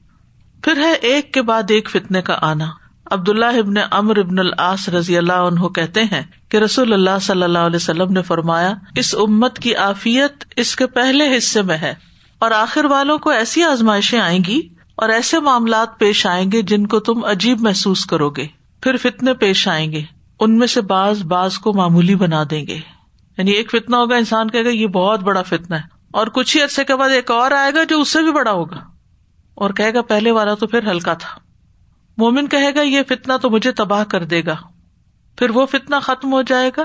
پھر ہے ایک کے بعد ایک فتنے کا آنا۔ عبد اللہ ابن امر ابن العاص رضی اللہ عنہ کہتے ہیں کہ رسول اللہ صلی اللہ علیہ وسلم نے فرمایا، اس امت کی آفیت اس کے پہلے حصے میں ہے اور آخر والوں کو ایسی آزمائشیں آئیں گی اور ایسے معاملات پیش آئیں گے جن کو تم عجیب محسوس کرو گے۔ پھر فتنے پیش آئیں گے۔ ان میں سے باز باز کو معمولی بنا دیں گے۔ یعنی ایک فتنا ہوگا، انسان کہے گا، یہ بہت بڑا فتنا ہے۔ اور کچھ ہی عرصے کے بعد ایک اور آئے گا جو اس سے بھی بڑا ہوگا۔ اور کہے گا، پہلے والا تو پھر ہلکا تھا۔ مومن کہے گا، یہ فتنا تو مجھے تباہ کر دے گا۔ پھر وہ فتنا ختم ہو جائے گا۔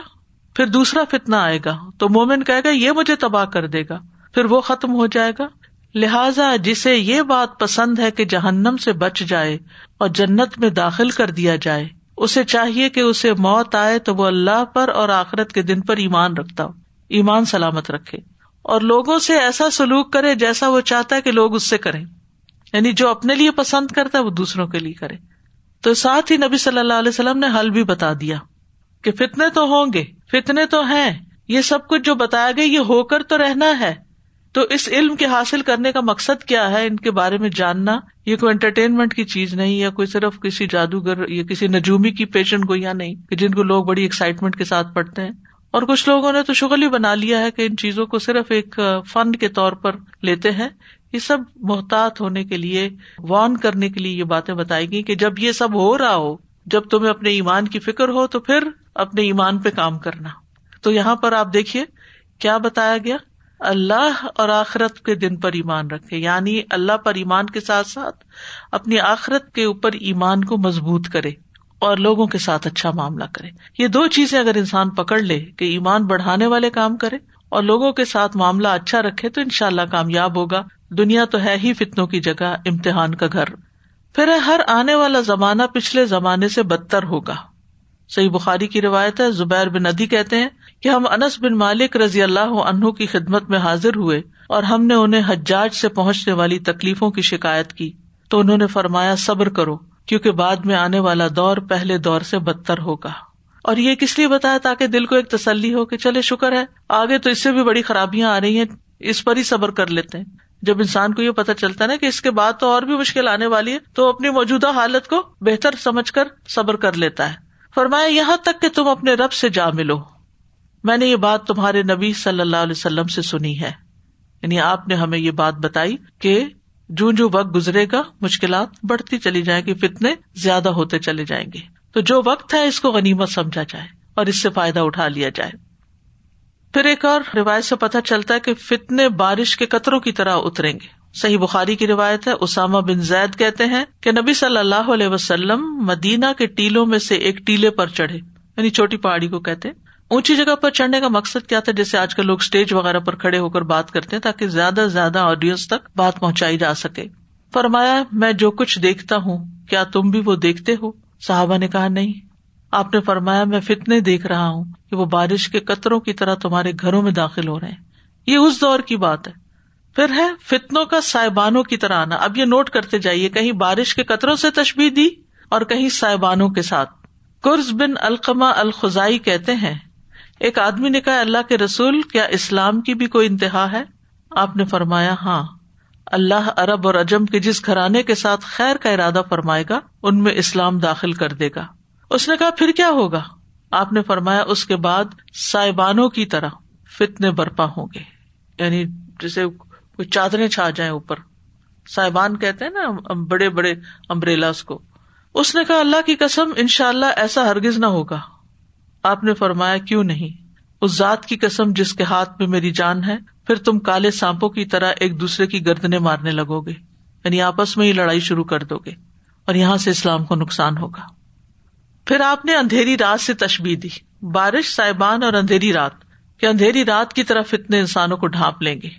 پھر دوسرا فتنا آئے گا۔ تو مومن کہے گا، یہ مجھے تباہ کر دے گا۔ پھر وہ ختم ہو جائے گا۔ لہذا جسے یہ بات پسند ہے کہ جہنم سے بچ جائے اور جنت میں داخل کر دیا جائے، اسے چاہیے کہ اسے موت آئے تو وہ اللہ پر اور آخرت کے دن پر ایمان رکھتا ہو ایمان سلامت رکھے۔ اور لوگوں سے ایسا سلوک کرے جیسا وہ چاہتا ہے کہ لوگ اس سے کریں۔ یعنی جو اپنے لیے پسند کرتا ہے وہ دوسروں کے لیے کرے۔ تو ساتھ ہی نبی صلی اللہ علیہ وسلم نے حل بھی بتا دیا کہ فتنے تو ہوں گے، فتنے تو ہیں، یہ سب کچھ جو بتایا گیا یہ ہو کر تو رہنا ہے۔ تو اس علم کے حاصل کرنے کا مقصد کیا ہے؟ ان کے بارے میں جاننا، یہ کوئی انٹرٹینمنٹ کی چیز نہیں یا کوئی صرف کسی جادوگر، یا کسی نجومی کی پیشنٹ گویا نہیں کہ جن کو لوگ بڑی ایکسائٹمنٹ کے ساتھ پڑھتے ہیں۔ اور کچھ لوگوں نے تو شغل ہی بنا لیا ہے کہ ان چیزوں کو صرف ایک فن کے طور پر لیتے ہیں۔ یہ سب محتاط ہونے کے لیے وارن کرنے کے لیے یہ باتیں بتائی گئی کہ جب یہ سب ہو رہا ہو، جب تمہیں اپنے ایمان کی فکر ہو تو پھر اپنے ایمان پہ کام کرنا۔ تو یہاں پر آپ دیکھیے، کیا بتایا گیا؟ اللہ اور آخرت کے دن پر ایمان رکھے یعنی اللہ پر ایمان کے ساتھ ساتھ اپنی آخرت کے اوپر ایمان کو مضبوط کرے اور لوگوں کے ساتھ اچھا معاملہ کرے۔ یہ دو چیزیں اگر انسان پکڑ لے کہ ایمان بڑھانے والے کام کرے اور لوگوں کے ساتھ معاملہ اچھا رکھے تو ان شاء اللہ کامیاب ہوگا۔ دنیا تو ہے ہی فتنوں کی جگہ، امتحان کا گھر۔ پھر ہر آنے والا زمانہ پچھلے زمانے سے بدتر ہوگا۔ صحیح بخاری کی روایت ہے، زبیر بن ندی کہتے ہیں کہ ہم انس بن مالک رضی اللہ عنہ کی خدمت میں حاضر ہوئے اور ہم نے انہیں حجاج سے پہنچنے والی تکلیفوں کی شکایت کی تو انہوں نے فرمایا، صبر کرو، کیونکہ بعد میں آنے والا دور پہلے دور سے بدتر ہوگا۔ اور یہ کس لیے بتایا تاکہ دل کو ایک تسلی ہو کہ چلے، شکر ہے۔ آگے تو اس سے بھی بڑی خرابیاں آ رہی ہیں، اس پر ہی صبر کر لیتے ہیں۔ جب انسان کو یہ پتا چلتا ہے نا کہ اس کے بعد تو اور بھی مشکل آنے والی ہے، تو اپنی موجودہ حالت کو بہتر سمجھ کر صبر کر لیتا ہے۔ فرمایا، یہاں تک کہ تم اپنے رب سے جا ملو۔ میں نے یہ بات تمہارے نبی صلی اللہ علیہ وسلم سے سنی ہے۔ یعنی آپ نے ہمیں یہ بات بتائی کہ جو جو وقت گزرے گا، مشکلات بڑھتی چلی جائیں گی، فتنے زیادہ ہوتے چلے جائیں گے۔ تو جو وقت ہے، اس کو غنیمت سمجھا جائے اور اس سے فائدہ اٹھا لیا جائے۔ پھر ایک اور روایت سے پتہ چلتا ہے کہ فتنے بارش کے قطروں کی طرح اتریں گے۔ صحیح بخاری کی روایت ہے، اسامہ بن زید کہتے ہیں کہ نبی صلی اللہ علیہ وسلم مدینہ کے ٹیلوں میں سے ایک ٹیلے پر چڑھے یعنی چھوٹی پہاڑی کو کہتے اونچی جگہ پر چڑھنے کا مقصد کیا تھا جیسے آج کل لوگ اسٹیج وغیرہ پر کھڑے ہو کر بات کرتے ہیں تاکہ زیادہ سے زیادہ آڈینس تک بات پہنچائی جا سکے۔ فرمایا، میں جو کچھ دیکھتا ہوں، کیا تم بھی وہ دیکھتے ہو؟ صحابہ نے کہا، نہیں۔ آپ نے فرمایا، میں فتنے دیکھ رہا ہوں کہ وہ بارش کے قطروں کی طرح تمہارے گھروں میں داخل ہو رہے ہیں۔ یہ اس دور کی بات ہے۔ پھر ہے، فتنوں کا سائبانوں کی طرح آنا۔ اب یہ نوٹ کرتے جائیے، کہیں بارش کے قطروں سے تشبیح دی اور کہیں سائبانوں کے ساتھ۔ قرض بن القما الخائی کہتے ہیں ایک آدمی نے کہا، اللہ کے رسول، کیا اسلام کی بھی کوئی انتہا ہے؟ آپ نے فرمایا ہاں۔ اللہ ارب اور اجم کے جس گھرانے کے ساتھ خیر کا ارادہ فرمائے گا، ان میں اسلام داخل کر دے گا۔ اس نے کہا، پھر کیا ہوگا؟ آپ نے فرمایا، اس کے بعد سائبانوں کی طرح فتنے برپا ہوں گے۔ یعنی جیسے کوئی چادریں چھا جائیں اوپر۔ صاحبان کہتے ہیں نا بڑے بڑے امبریلا کو۔ اس نے کہا، اللہ کی قسم ان شاء اللہ ایسا ہرگز نہ ہوگا۔ آپ نے فرمایا، کیوں نہیں؟ اس ذات کی قسم جس کے ہاتھ میں میری جان ہے، پھر تم کالے سانپوں کی طرح ایک دوسرے کی گردنے مارنے لگو گے۔ یعنی آپس میں ہی لڑائی شروع کر دو گے۔ اور یہاں سے اسلام کو نقصان ہوگا۔ پھر آپ نے اندھیری رات سے تشبیح دی۔ بارش صاحبان اور اندھیری رات، کہ اندھیری رات کی طرف اتنے انسانوں کو ڈھانپ لیں گے۔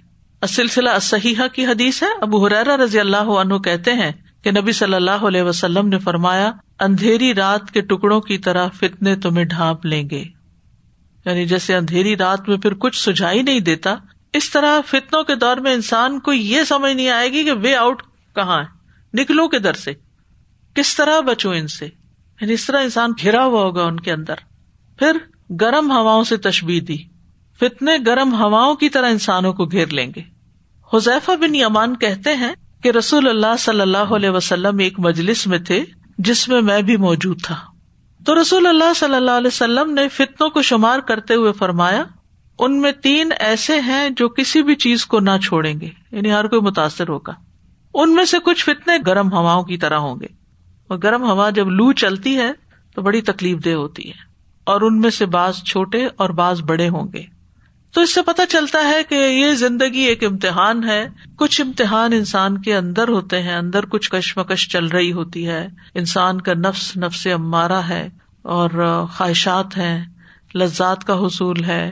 سلسلہ صحیح کی حدیث ہے۔ ابو حرارا رضی اللہ عنہ کہتے ہیں کہ نبی صلی اللہ علیہ وسلم نے فرمایا، اندھیری رات کے ٹکڑوں کی طرح فتنے تمہیں ڈھانپ لیں گے۔ یعنی جیسے اندھیری رات میں پھر کچھ سجائی نہیں دیتا، اس طرح فتنوں کے دور میں انسان کو یہ سمجھ نہیں آئے گی کہ وے آؤٹ کہاں ہے، نکلو کے در سے، کس طرح بچوں ان سے۔ یعنی اس طرح انسان گھرا ہوا ہوگا ان کے اندر۔ پھر گرم ہواؤں سے تشبیح دی۔ فتنے گرم ہواؤں کی طرح انسانوں کو گھیر لیں گے۔ حذیفہ بن یمان کہتے ہیں کہ رسول اللہ صلی اللہ علیہ وسلم ایک مجلس میں تھے جس میں میں بھی موجود تھا۔ تو رسول اللہ صلی اللہ علیہ وسلم نے فتنوں کو شمار کرتے ہوئے فرمایا، ان میں تین ایسے ہیں جو کسی بھی چیز کو نہ چھوڑیں گے یعنی ہر کوئی متاثر ہوگا۔ ان میں سے کچھ فتنے گرم ہواؤں کی طرح ہوں گے۔ اور گرم ہوا جب لو چلتی ہے تو بڑی تکلیف دہ ہوتی ہے۔ اور ان میں سے بعض چھوٹے اور بعض بڑے ہوں گے۔ تو اس سے پتا چلتا ہے کہ یہ زندگی ایک امتحان ہے۔ کچھ امتحان انسان کے اندر ہوتے ہیں، اندر کچھ کشمکش چل رہی ہوتی ہے۔ انسان کا نفس نفس امارا ہے اور خواہشات ہیں، لذات کا حصول ہے،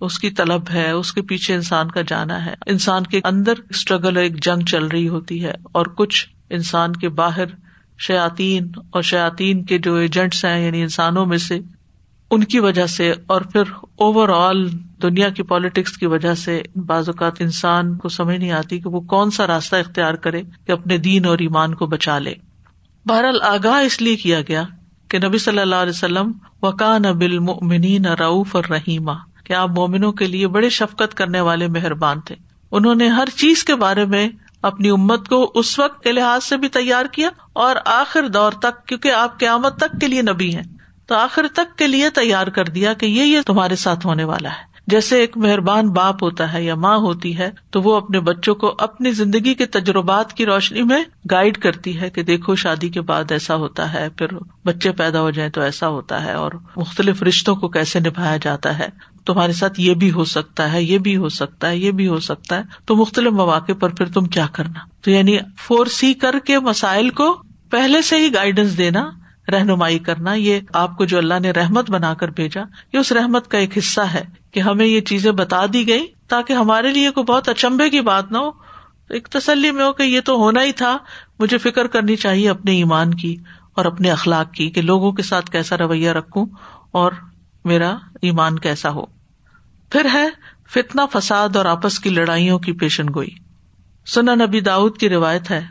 اس کی طلب ہے، اس کے پیچھے انسان کا جانا ہے۔ انسان کے اندر اسٹرگل ایک جنگ چل رہی ہوتی ہے اور کچھ انسان کے باہر شیاتین اور شیاتین کے جو ایجنٹس ہیں یعنی انسانوں میں سے، ان کی وجہ سے اور پھر اوور آل دنیا کی پالیٹکس کی وجہ سے بعض اوقات انسان کو سمجھ نہیں آتی کہ وہ کون سا راستہ اختیار کرے کہ اپنے دین اور ایمان کو بچا لے۔ بہرحال آگاہ اس لیے کیا گیا کہ نبی صلی اللہ علیہ وسلم وکان بل منی رعف اور رحیمہ کہ آپ مومنوں کے لیے بڑے شفقت کرنے والے مہربان تھے۔ انہوں نے ہر چیز کے بارے میں اپنی امت کو اس وقت کے لحاظ سے بھی تیار کیا اور آخر دور تک، کیونکہ آپ قیامت تک کے لیے نبی ہیں، تو آخر تک کے لیے تیار کر دیا کہ یہ یہ تمہارے ساتھ ہونے والا ہے۔ جیسے ایک مہربان باپ ہوتا ہے یا ماں ہوتی ہے، تو وہ اپنے بچوں کو اپنی زندگی کے تجربات کی روشنی میں گائڈ کرتی ہے کہ دیکھو شادی کے بعد ایسا ہوتا ہے، پھر بچے پیدا ہو جائیں تو ایسا ہوتا ہے، اور مختلف رشتوں کو کیسے نبھایا جاتا ہے۔ تمہارے ساتھ یہ بھی ہو سکتا ہے، یہ بھی ہو سکتا ہے، یہ بھی ہو سکتا ہے۔ تو مختلف مواقع پر پھر تم کیا کرنا؟ تو یعنی فور سی کر کے مسائل کو پہلے سے ہی گائیڈنس دینا، رہنمائی کرنا، یہ آپ کو جو اللہ نے رحمت بنا کر بھیجا، یہ اس رحمت کا ایک حصہ ہے۔ کہ ہمیں یہ چیزیں بتا دی گئی تاکہ ہمارے لیے کوئی بہت اچمبے کی بات نہ ہو۔ ایک تسلی میں ہو کہ یہ تو ہونا ہی تھا۔ مجھے فکر کرنی چاہیے اپنے ایمان کی اور اپنے اخلاق کی کہ لوگوں کے ساتھ کیسا رویہ رکھوں اور میرا ایمان کیسا ہو۔ پھر ہے فتنا فساد اور آپس کی لڑائیوں کی پیشن گوئی۔ سنا نبی داؤد کی روایت ہے۔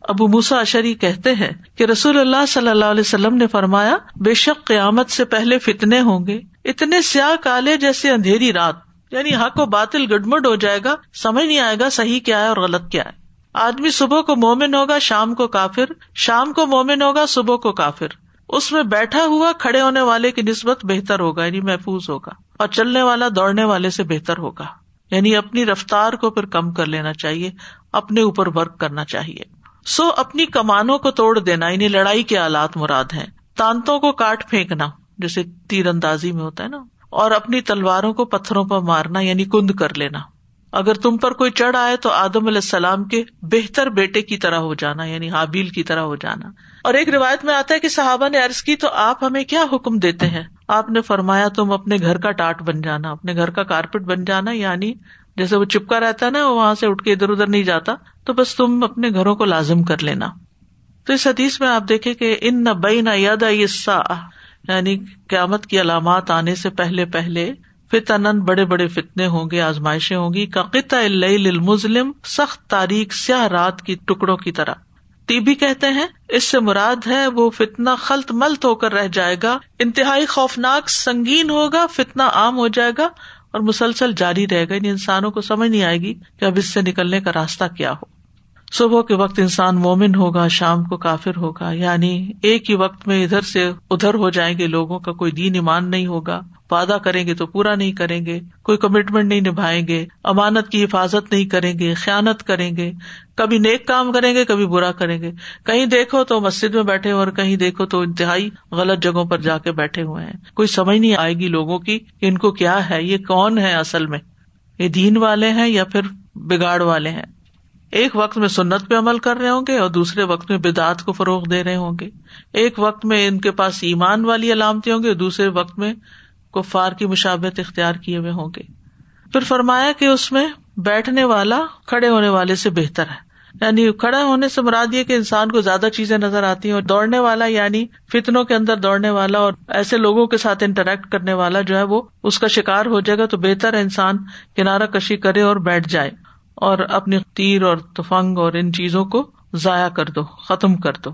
ابو موسا اشری کہتے ہیں کہ رسول اللہ صلی اللہ علیہ وسلم نے فرمایا، بے شک قیامت سے پہلے فتنے ہوں گے۔ اتنے سیاہ کالے جیسے اندھیری رات یعنی حق و باطل گڈمڈ ہو جائے گا، سمجھ نہیں آئے گا صحیح کیا ہے اور غلط کیا ہے۔ آدمی صبح کو مومن ہوگا، شام کو کافر، شام کو مومن ہوگا، صبح کو کافر۔ اس میں بیٹھا ہوا کھڑے ہونے والے کی نسبت بہتر ہوگا یعنی محفوظ ہوگا، اور چلنے والا دوڑنے والے سے بہتر ہوگا۔ یعنی اپنی رفتار کو پھر کم کر لینا چاہیے، اپنے اوپر ورک کرنا چاہیے۔ سو اپنی کمانوں کو توڑ دینا یعنی لڑائی کے آلات مراد ہیں۔ تانتوں کو کاٹ پھینکنا۔ جیسے تیر اندازی میں ہوتا ہے نا، اور اپنی تلواروں کو پتھروں پر مارنا یعنی کند کر لینا۔ اگر تم پر کوئی چڑھ آئے تو آدم علیہ السلام کے بہتر بیٹے کی طرح ہو جانا یعنی حابیل کی طرح ہو جانا۔ اور ایک روایت میں آتا ہے کہ صحابہ نے عرض کی، تو آپ ہمیں کیا حکم دیتے ہیں؟ آپ نے فرمایا، تم اپنے گھر کا ٹاٹ بن جانا، اپنے گھر کا کارپیٹ بن جانا یعنی جیسے وہ چپکا رہتا ہے نا وہاں سے اٹھ کے ادھر ادھر نہیں جاتا، تو بس تم اپنے گھروں کو لازم کر لینا۔ تو اس حدیث میں آپ دیکھیں کہ ان نہ بئی نہ یاد یعنی قیامت کی علامات آنے سے پہلے پہلے فتن بڑے بڑے فتنے ہوں گے، آزمائشیں ہوں گی۔ کا المظلم، سخت تاریخ سیاہ رات کی ٹکڑوں کی طرح۔ ٹی کہتے ہیں، اس سے مراد ہے وہ فتنا خلط ملت ہو کر رہ جائے گا، انتہائی خوفناک سنگین ہوگا فتنا عام ہو جائے گا اور مسلسل جاری رہے گا۔ یعنی انسانوں کو سمجھ نہیں آئے گی کہ اب اس سے نکلنے کا راستہ کیا ہو۔ صبح کے وقت انسان مومن ہوگا، شام کو کافر ہوگا یعنی ایک ہی وقت میں ادھر سے ادھر ہو جائیں گے لوگوں کا، کوئی دین ایمان نہیں ہوگا، وعدہ کریں گے تو پورا نہیں کریں گے، کوئی کمٹمنٹ نہیں نبھائیں گے، امانت کی حفاظت نہیں کریں گے خیالت کریں گے، کبھی نیک کام کریں گے، کبھی برا کریں گے۔ کہیں دیکھو تو مسجد میں بیٹھے اور کہیں دیکھو تو انتہائی غلط جگہوں پر جا کے بیٹھے ہوئے ہیں۔ کوئی سمجھ نہیں آئے گی لوگوں کی کہ ان کو کیا ہے، یہ کون ہے اصل میں؟ یہ دین والے ہیں یا پھر بگاڑ والے ہیں؟ ایک وقت میں سنت پہ عمل کر رہے ہوں گے اور دوسرے وقت میں بدعت کو فروغ دے رہے ہوں گے۔ ایک وقت میں ان کے پاس ایمان والی علامتیں ہوں گے دوسرے وقت میں کفار کی مشابت اختیار کیے ہوئے ہوں گے۔ پھر فرمایا کہ اس میں بیٹھنے والا کھڑے ہونے والے سے بہتر ہے۔ یعنی کھڑا ہونے سے مراد یہ کہ انسان کو زیادہ چیزیں نظر آتی ہیں اور دوڑنے والا یعنی فتنوں کے اندر دوڑنے والا اور ایسے لوگوں کے ساتھ انٹریکٹ کرنے والا جو ہے وہ اس کا شکار ہو جائے گا تو بہتر ہے انسان کنارہ کشی کرے اور بیٹھ جائے۔ اور اپنی تیر اور تفنگ اور ان چیزوں کو ضائع کر دو، ختم کر دو۔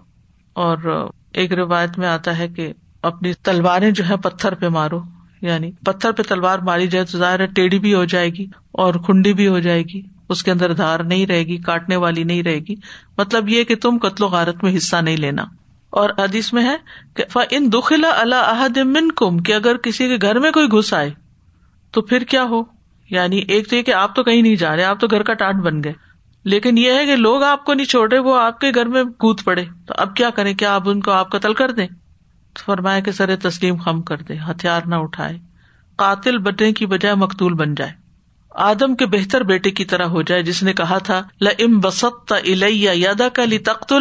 اور ایک روایت میں آتا ہے کہ اپنی تلواریں جو ہے پتھر پہ مارو یعنی پتھر پہ تلوار ماری جائے تو ظاہر ٹیڑھی بھی ہو جائے گی اور کنڈی بھی ہو جائے گی، اس کے اندر دھار نہیں رہے گی، کاٹنے والی نہیں رہے گی۔ مطلب یہ کہ تم قتل و غارت میں حصہ نہیں لینا۔ اور حدیث میں ہے کہ ان دخلا اللہ عہد من کم کہ اگر کسی کے گھر میں کوئی گھس آئے تو پھر کیا ہو؟ یعنی ایک تو یہ کہ آپ تو کہیں نہیں جا رہے، آپ تو گھر کا ٹانٹ بن گئے۔ لیکن یہ ہے کہ لوگ آپ کو نہیں چھوڑ رہے وہ آپ کے گھر میں کود پڑے۔ تو اب کیا کریں؟ کیا آپ ان کو آپ قتل کر دیں؟ فرمایا کہ سر تسلیم خم کر دے، ہتھیار نہ اٹھائے۔ قاتل بننے کی بجائے مقتول بن جائے۔ آدم کے بہتر بیٹے کی طرح ہو جائے، جس نے کہا تھا لم بسط الیہ یادا کا لی تخت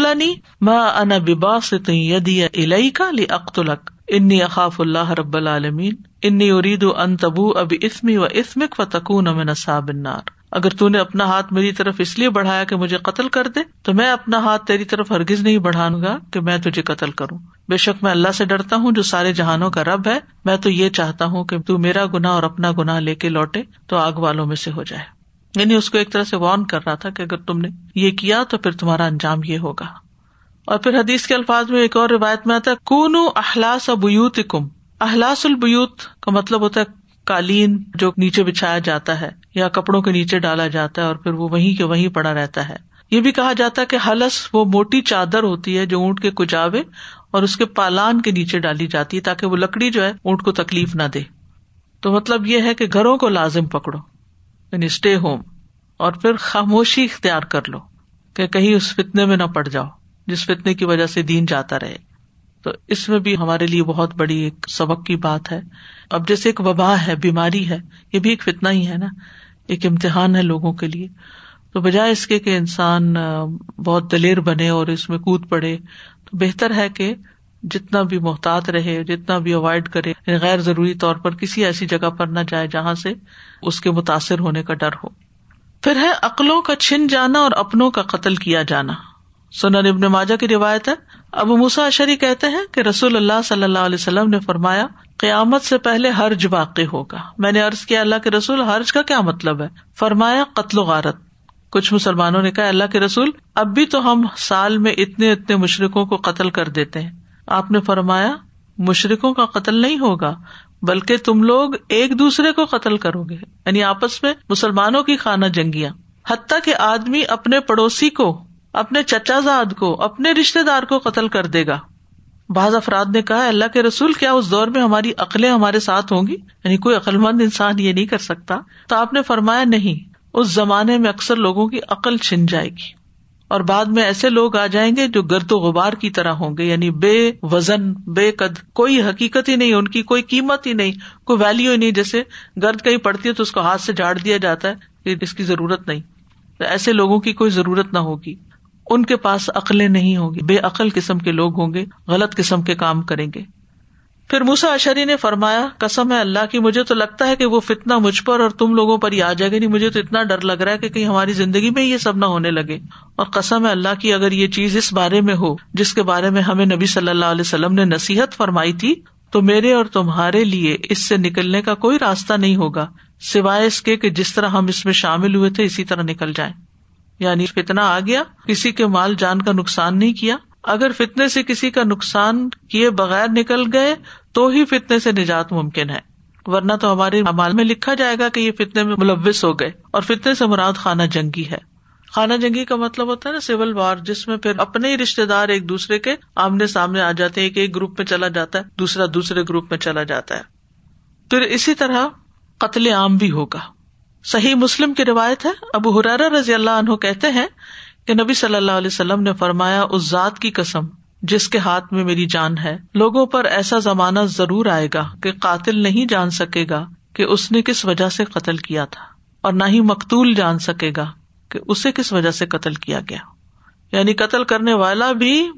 ماں انا بباس یدی الئی کا لی اختلق انی اخاف اللہ رب العالمین، انی ارید ان تبو اب اسمی و اسمک و تکون من اصحاب النار. اگر تو نے اپنا ہاتھ میری طرف اس لیے بڑھایا کہ مجھے قتل کر دے، تو میں اپنا ہاتھ تیری طرف ہرگز نہیں بڑھاؤں گا کہ میں تجھے قتل کروں۔ بے شک میں اللہ سے ڈرتا ہوں، جو سارے جہانوں کا رب ہے، میں تو یہ چاہتا ہوں کہ تو میرا گنا اور اپنا گنا لے کے لوٹے، تو آگ والوں میں سے ہو جائے۔ یعنی اس کو ایک طرح سے وارن کر رہا تھا کہ اگر تم نے یہ کیا تو پھر تمہارا انجام یہ ہوگا۔ اور پھر حدیث کے الفاظ میں ایک اور روایت میں آتا ہے کون احلاس ابیوت کم احلاس البیوت کا مطلب ہوتا ہے قالین جو نیچے بچھایا جاتا ہے یا کپڑوں کے نیچے ڈالا جاتا ہے اور پھر وہ وہیں کے وہیں پڑا رہتا ہے۔ یہ بھی کہا جاتا ہے کہ ہلس وہ موٹی چادر ہوتی ہے جو اونٹ کے کچاوے اور اس کے پالان کے نیچے ڈالی جاتی ہے تاکہ وہ لکڑی جو ہے اونٹ کو تکلیف نہ دے۔ تو مطلب یہ ہے کہ گھروں کو لازم پکڑو یعنی اسٹے ہوم اور پھر خاموشی اختیار کر لو کہ کہیں اس فتنے میں نہ پڑ جاؤ، جس فتنے کی وجہ سے دین جاتا رہے۔ تو اس میں بھی ہمارے لیے بہت بڑی ایک سبق کی بات ہے۔ اب جیسے ایک وبا ہے، بیماری ہے، یہ بھی ایک فتنا ہی ہے نا، ایک امتحان ہے لوگوں کے لیے۔ تو بجائے اس کے کہ انسان بہت دلیر بنے اور اس میں کود پڑے، تو بہتر ہے کہ جتنا بھی محتاط رہے، جتنا بھی اوائڈ کرے یعنی غیر ضروری طور پر کسی ایسی جگہ پر نہ جائے جہاں سے اس کے متاثر ہونے کا ڈر ہو۔ پھر ہے عقلوں کا چھن جانا اور اپنوں کا قتل کیا جانا۔ سنن ابن ماجا کی روایت ہے۔ ابو موسا اشری کہتے ہیں کہ رسول اللہ صلی اللہ علیہ وسلم نے فرمایا، قیامت سے پہلے حرج واقع ہوگا۔ میں نے ارض کیا، اللہ کے رسول، حرج کا کیا مطلب ہے؟ فرمایا، قتل و غارت۔ کچھ مسلمانوں نے کہا، اللہ کے رسول، اب بھی تو ہم سال میں اتنے اتنے مشرقوں کو قتل کر دیتے ہیں۔ آپ نے فرمایا مشرقوں کا قتل نہیں ہوگا، بلکہ تم لوگ ایک دوسرے کو قتل کرو گے۔ یعنی آپس میں مسلمانوں کی خانہ جنگیاں۔ حتیٰ کہ آدمی اپنے پڑوسی کو اپنے چچا زاد کو، اپنے رشتے دار کو قتل کر دے گا۔ بعض افراد نے کہا، اللہ کے رسول، کیا اس دور میں ہماری عقلیں ہمارے ساتھ ہوں گی؟ یعنی کوئی عقل مند انسان یہ نہیں کر سکتا۔ تو آپ نے فرمایا، نہیں، اس زمانے میں اکثر لوگوں کی عقل چھن جائے گی۔ اور بعد میں ایسے لوگ آ جائیں گے جو گرد و غبار کی طرح ہوں گے۔ یعنی بے وزن، بے قد، کوئی حقیقت ہی نہیں، ان کی کوئی قیمت ہی نہیں، کوئی ویلو ہی نہیں۔ جیسے گرد کہیں پڑتی ہے تو اس کو ہاتھ سے جاڑ دیا جاتا ہے اس کی ضرورت نہیں۔ ایسے لوگوں کی کوئی ضرورت نہ ہوگی۔ ان کے پاس عقلیں نہیں ہوں گی۔ بے عقل قسم کے لوگ ہوں گے، غلط قسم کے کام کریں گے۔ پھر موسا اشری نے فرمایا کسم ہے اللہ کی، مجھے تو لگتا ہے کہ وہ فتنا مجھ پر اور تم لوگوں پر ہی آ جائے گا۔ نہیں مجھے تو اتنا ڈر لگ رہا ہے کہ کہیں ہماری زندگی میں یہ سب نہ ہونے لگے۔ اور قسم ہے اللہ کی، اگر یہ چیز اس بارے میں ہو، جس کے بارے میں ہمیں نبی صلی اللہ علیہ وسلم نے نصیحت فرمائی تھی، تو میرے اور تمہارے لیے اس سے نکلنے کا کوئی راستہ نہیں ہوگا، سوائے اس کے کہ جس طرح ہم اس میں شامل ہوئے تھے، اسی طرح نکل جائیں۔ یعنی فتنا آ گیا، کسی کے مال جان کا نقصان نہیں کیا۔ اگر فتنے سے کسی کا نقصان کیے بغیر نکل گئے، تو ہی فتنے سے نجات ممکن ہے۔ ورنہ تو ہمارے مال میں لکھا جائے گا کہ یہ فتنے میں ملوث ہو گئے، اور فتنے سے مراد خانہ جنگی ہے۔ خانہ جنگی کا مطلب ہوتا ہے نا سول وار، جس میں پھر اپنے ہی رشتے دار ایک دوسرے کے آمنے سامنے آ جاتے ہیں، ایک ایک گروپ میں چلا جاتا ہے، دوسرا دوسرے گروپ میں چلا جاتا ہے۔ پھر اسی طرح قتل عام بھی ہوگا۔ صحیح مسلم کی روایت ہے۔ ابو حرار رضی اللہ عنہ کہتے ہیں کہ نبی صلی اللہ علیہ وسلم نے فرمایا، اس ذات کی قسم جس کے ہاتھ میں میری جان ہے، لوگوں پر ایسا زمانہ ضرور آئے گا کہ قاتل نہیں جان سکے گا کہ اس نے کس وجہ سے قتل کیا تھا، اور نہ ہی مقتول جان سکے گا کہ اسے کس وجہ سے قتل کیا گیا۔ یعنی قتل کرنے والا بھی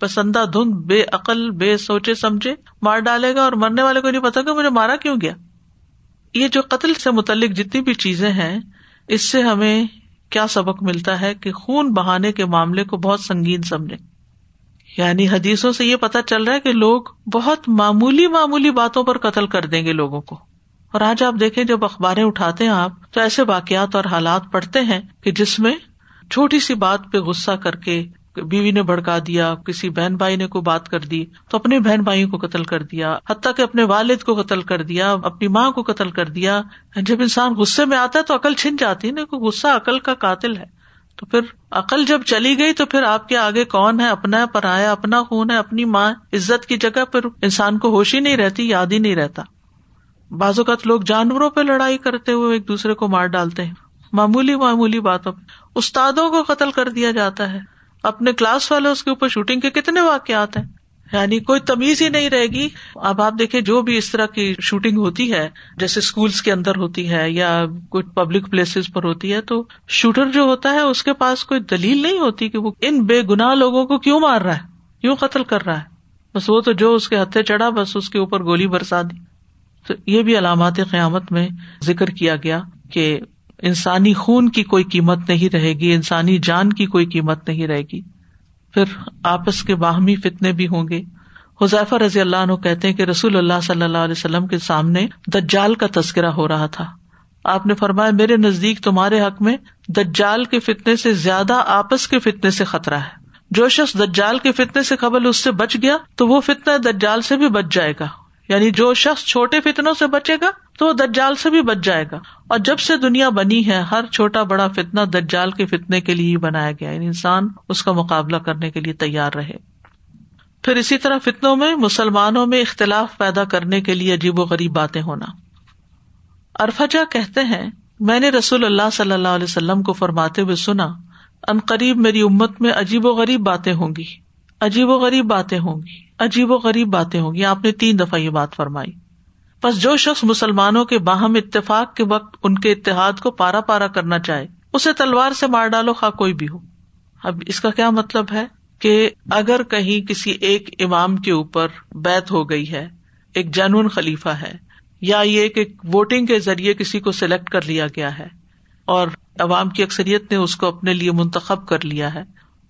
پسندہ دھند، بے عقل، بے سوچے، سمجھے مار ڈالے گا اور مرنے والے کو نہیں پتا کہ مجھے مارا کیوں گیا۔ یہ جو قتل سے متعلق جتنی بھی چیزیں ہیں، اس سے ہمیں کیا سبق ملتا ہے کہ خون بہانے کے معاملے کو بہت سنگین سمجھے یعنی حدیثوں سے یہ پتا چل رہا ہے کہ لوگ بہت معمولی معمولی باتوں پر قتل کر دیں گے لوگوں کو۔ اور آج آپ دیکھیں، جب اخباریں اٹھاتے ہیں آپ، تو ایسے واقعات اور حالات پڑھتے ہیں کہ جس میں چھوٹی سی بات پہ غصہ کر کے بیوی نے بھڑکا دیا، کسی بہن بھائی نے کوئی بات کر دی، تو اپنے بہن بھائیوں کو قتل کر دیا، حتیٰ کہ اپنے والد کو قتل کر دیا، اپنی ماں کو قتل کر دیا۔ جب انسان غصے میں آتا ہے تو عقل چھن جاتی ہے نا غصہ عقل کا قاتل ہے۔ تو پھر عقل جب چلی گئی تو پھر آپ کے آگے کون ہے؟ اپنا پر آیا اپنا خون ہے، اپنی ماں عزت کی جگہ پھر انسان کو ہوش ہی نہیں رہتی، یاد ہی نہیں رہتا۔ بعض اوقات لوگ جانوروں پہ لڑائی کرتے ہوئے ایک دوسرے کو مار ڈالتے ہیں۔ معمولی معمولی باتوں پہ۔ استادوں کو قتل کر دیا جاتا ہے۔ اپنے کلاس والے اس کے اوپر شوٹنگ کے کتنے واقعات ہیں؟ یعنی کوئی تمیز ہی نہیں رہے گی۔ اب آپ دیکھیں، جو بھی اس طرح کی شوٹنگ ہوتی ہے، جیسے اسکولس کے اندر ہوتی ہے یا کوئی پبلک پلیسز پر ہوتی ہے، تو شوٹر جو ہوتا ہے، اس کے پاس کوئی دلیل نہیں ہوتی کہ وہ ان بے گنا لوگوں کو کیوں مار رہا ہے، کیوں قتل کر رہا ہے۔ بس وہ تو جو اس کے ہتھے چڑھا، بس اس کے اوپر گولی برسا دی۔ تو یہ بھی علامات قیامت میں ذکر کیا گیا کہ انسانی خون کی کوئی قیمت نہیں رہے گی، انسانی جان کی کوئی قیمت نہیں رہے گی۔ پھر آپس کے باہمی فتنے بھی ہوں گے۔ حذیفہ رضی اللہ عنہ کہتے ہیں کہ رسول اللہ صلی اللہ علیہ وسلم کے سامنے دجال کا تذکرہ ہو رہا تھا۔ آپ نے فرمایا، میرے نزدیک تمہارے حق میں دجال کے فتنے سے زیادہ آپس کے فتنے سے خطرہ ہے۔ جو شخص دجال کے فتنے سے قبل اس سے بچ گیا، تو وہ فتنا دجال سے بھی بچ جائے گا۔ یعنی جو شخص چھوٹے فتنوں سے بچے گا تو وہ دجال سے بھی بچ جائے گا۔ اور جب سے دنیا بنی ہے، ہر چھوٹا بڑا فتنا دجال کے فتنے کے لیے ہی بنایا گیا۔ یعنی انسان اس کا مقابلہ کرنے کے لیے تیار رہے۔ پھر اسی طرح فتنوں میں مسلمانوں میں اختلاف پیدا کرنے کے لیے عجیب و غریب باتیں ہونا۔ ارفجا کہتے ہیں، میں نے رسول اللہ صلی اللہ علیہ وسلم کو فرماتے ہوئے سنا، ان قریب میری امت میں عجیب و غریب باتیں ہوں گی۔ عجیب و غریب باتیں ہوں گی۔ عجیب و غریب باتیں ہوں گی۔ آپ نے تین دفعہ یہ بات فرمائی۔ بس جو شخص مسلمانوں کے باہم اتفاق کے وقت ان کے اتحاد کو پارا پارا کرنا چاہے، اسے تلوار سے مار ڈالو خواہ کوئی بھی ہو۔ اب اس کا کیا مطلب ہے کہ اگر کہیں کسی ایک امام کے اوپر بیت ہو گئی ہے، ایک جنون خلیفہ ہے، یا یہ کہ ووٹنگ کے ذریعے کسی کو سلیکٹ کر لیا گیا ہے اور عوام کی اکثریت نے اس کو اپنے لیے منتخب کر لیا ہے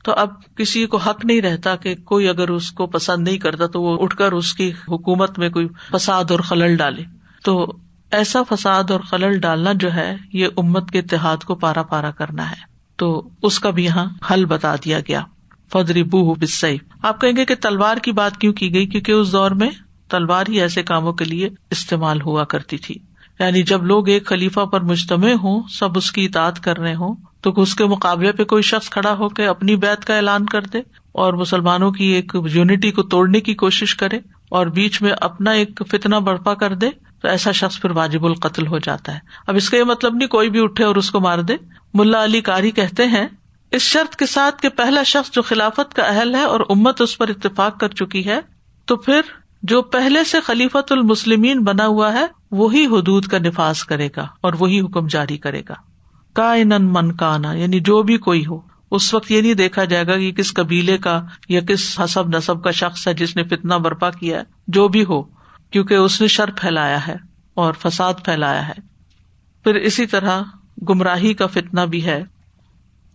تو اب کسی کو حق نہیں رہتا کہ کوئی اگر اس کو پسند نہیں کرتا تو وہ اٹھ کر اس کی حکومت میں کوئی فساد اور خلل ڈالے۔ تو ایسا فساد اور خلل ڈالنا جو ہے، یہ امت کے اتحاد کو پارا پارا کرنا ہے۔ تو اس کا بھی یہاں حل بتا دیا گیا۔ فدری بو بسئی آپ کہیں گے کہ تلوار کی بات کیوں کی گئی؟ کیونکہ اس دور میں تلوار ہی ایسے کاموں کے لیے استعمال ہوا کرتی تھی۔ یعنی جب لوگ ایک خلیفہ پر مجتمع ہوں، سب اس کی اطاعت کر رہے ہوں، تو اس کے مقابلے پہ کوئی شخص کھڑا ہو کے اپنی بیت کا اعلان کر دے اور مسلمانوں کی ایک یونٹی کو توڑنے کی کوشش کرے اور بیچ میں اپنا ایک فتنا برپا کر دے، تو ایسا شخص پھر واجب القتل ہو جاتا ہے۔ اب اس کا یہ مطلب نہیں کوئی بھی اٹھے اور اس کو مار دے۔ ملا علی کاری کہتے ہیں، اس شرط کے ساتھ کہ پہلا شخص جو خلافت کا اہل ہے اور امت اس پر اتفاق کر چکی ہے، تو پھر جو پہلے سے خلیفت المسلمین بنا ہوا ہے، وہی حدود کا نفاذ کرے گا اور وہی حکم جاری کرے گا۔ کا من کانا یعنی جو بھی کوئی ہو۔ اس وقت یہ نہیں دیکھا جائے گا کہ کس قبیلے کا یا کس حسب نصب کا شخص ہے جس نے فتنا برپا کیا ہے، جو بھی ہو، کیونکہ اس نے شر پھیلایا ہے اور فساد پھیلایا ہے۔ پھر اسی طرح گمراہی کا فتنا بھی ہے۔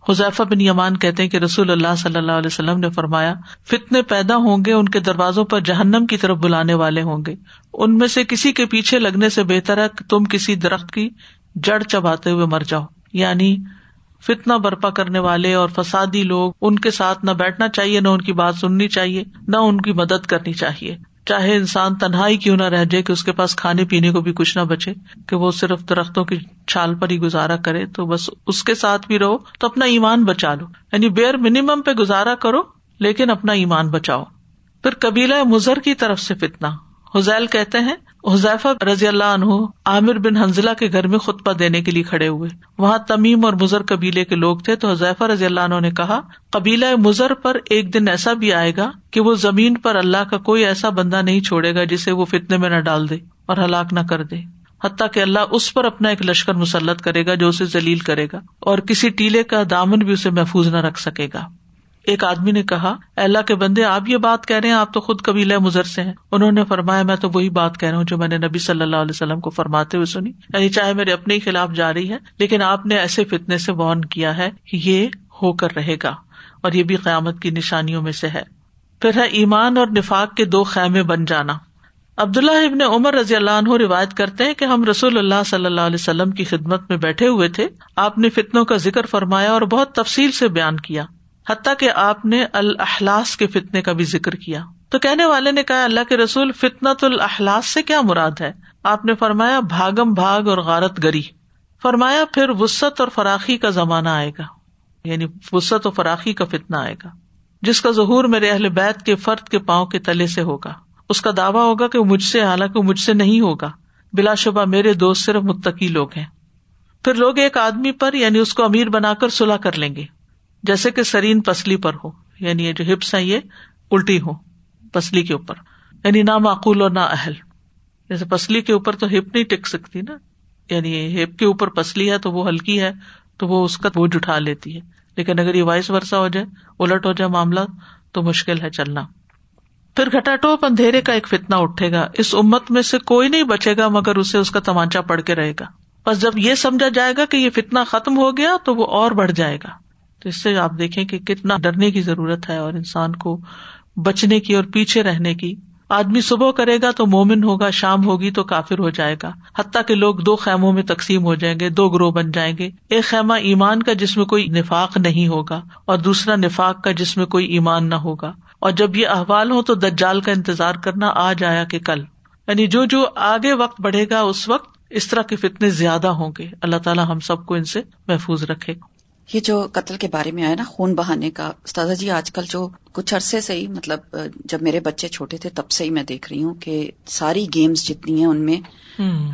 حذیفہ بن یمان کہتے ہیں کہ رسول اللہ صلی اللہ علیہ وسلم نے فرمایا، فتنے پیدا ہوں گے، ان کے دروازوں پر جہنم کی طرف بلانے والے ہوں گے۔ ان میں سے کسی کے پیچھے لگنے سے بہتر ہے کہ تم کسی درخت کی جڑ چباتے ہوئے مر جاؤ۔ یعنی فتنا برپا کرنے والے اور فسادی لوگ، ان کے ساتھ نہ بیٹھنا چاہیے، نہ ان کی بات سننی چاہیے، نہ ان کی مدد کرنی چاہیے۔ چاہے انسان تنہائی کیوں نہ رہ جائے کہ اس کے پاس کھانے پینے کو بھی کچھ نہ بچے، کہ وہ صرف درختوں کی چھال پر ہی گزارا کرے، تو بس اس کے ساتھ بھی رہو، تو اپنا ایمان بچا لو۔ یعنی بیئر منیمم پہ گزارا کرو، لیکن اپنا ایمان بچاؤ۔ پھر قبیلہ مزر کی طرف سے فتنا حزیل کہتے ہیں، حذیفہ رضی اللہ عنہ عامر بن حنزلہ کے گھر میں خطبہ دینے کے لیے کھڑے ہوئے۔ وہاں تمیم اور مزر قبیلے کے لوگ تھے، تو حذیفہ رضی اللہ عنہ نے کہا، قبیلہ مزر پر ایک دن ایسا بھی آئے گا کہ وہ زمین پر اللہ کا کوئی ایسا بندہ نہیں چھوڑے گا جسے وہ فتنے میں نہ ڈال دے اور ہلاک نہ کر دے۔ حتیٰ کہ اللہ اس پر اپنا ایک لشکر مسلط کرے گا جو اسے ذلیل کرے گا اور کسی ٹیلے کا دامن بھی اسے محفوظ نہ رکھ سکے گا۔ ایک آدمی نے کہا اللہ کے بندے، آپ یہ بات کہہ رہے ہیں، آپ تو خود قبیلہ مزر سے ہیں۔ انہوں نے فرمایا، میں تو وہی بات کہہ رہا ہوں جو میں نے نبی صلی اللہ علیہ وسلم کو فرماتے ہوئے سنی۔ یعنی چاہے میرے اپنے ہی خلاف جا رہی ہے، لیکن آپ نے ایسے فتنے سے وارن کیا ہے یہ ہو کر رہے گا اور یہ بھی قیامت کی نشانیوں میں سے ہے۔ پھر ہے ایمان اور نفاق کے دو خیمے بن جانا۔ عبداللہ ابن عمر رضی اللہ عنہ روایت کرتے ہیں کہ ہم رسول اللہ صلی اللہ علیہ وسلم کی خدمت میں بیٹھے ہوئے تھے۔ آپ نے فتنوں کا ذکر فرمایا اور بہت تفصیل سے بیان کیا۔ حتیٰ کہ آپ نے الحلاس کے فتنے کا بھی ذکر کیا۔ تو کہنے والے نے کہا، اللہ کے رسول فتنت الحلاس سے کیا مراد ہے؟ آپ نے فرمایا، بھاگم بھاگ اور غارت گری۔ فرمایا، پھر وسط اور فراخی کا زمانہ آئے گا۔ یعنی وسط و فراخی کا فتنا آئے گا۔ جس کا ظہور میرے اہل بیت کے فرد کے پاؤں کے تلے سے ہوگا۔ اس کا دعویٰ ہوگا کہ مجھ سے، حالانکہ مجھ سے نہیں ہوگا۔ بلا شبہ میرے دوست صرف متقی لوگ ہیں۔ پھر لوگ ایک آدمی پر یعنی اس کو امیر بنا کر سلاح کر لیں گے۔ جیسے کہ سرین پسلی پر ہو یعنی یہ جو ہپس ہیں یہ الٹی ہو پسلی کے اوپر یعنی نہ معقول اور نہ اہل۔ جیسے پسلی کے اوپر تو ہپ نہیں ٹک سکتی نا یعنی ہپ کے اوپر پسلی ہے تو وہ ہلکی ہے، تو وہ اس کا بوجھ اٹھا لیتی ہے۔ لیکن اگر یہ وائس ورسا ہو جائے، الٹ ہو جائے معاملہ، تو مشکل ہے چلنا۔ پھر گھٹا ٹوپ اندھیرے کا ایک فتنا اٹھے گا۔ اس امت میں سے کوئی نہیں بچے گا مگر اسے اس کا تمانچا پڑ کے رہے گا۔ بس جب یہ سمجھا جائے گا کہ یہ فتنا ختم ہو گیا تو وہ اور بڑھ جائے گا۔ تو اس سے آپ دیکھیں کہ کتنا ڈرنے کی ضرورت ہے اور انسان کو بچنے کی اور پیچھے رہنے کی۔ آدمی صبح کرے گا تو مومن ہوگا، شام ہوگی تو کافر ہو جائے گا۔ حتیٰ کہ لوگ دو خیموں میں تقسیم ہو جائیں گے، دو گروہ بن جائیں گے۔ ایک خیمہ ایمان کا جس میں کوئی نفاق نہیں ہوگا اور دوسرا نفاق کا جس میں کوئی ایمان نہ ہوگا۔ اور جب یہ احوال ہو تو دجال کا انتظار کرنا آج آیا کہ کل۔ یعنی جو جو آگے وقت بڑھے گا، اس وقت اس طرح کے فتنے زیادہ ہوں گے۔ اللہ تعالیٰ ہم سب کو ان سے محفوظ رکھے۔ یہ جو قتل کے بارے میں آیا نا خون بہانے کا استاذہ جی آج کل جو کچھ عرصے سے ہی مطلب جب میرے بچے چھوٹے تھے تب سے ہی میں دیکھ رہی ہوں کہ ساری گیمز جتنی ہیں ان میں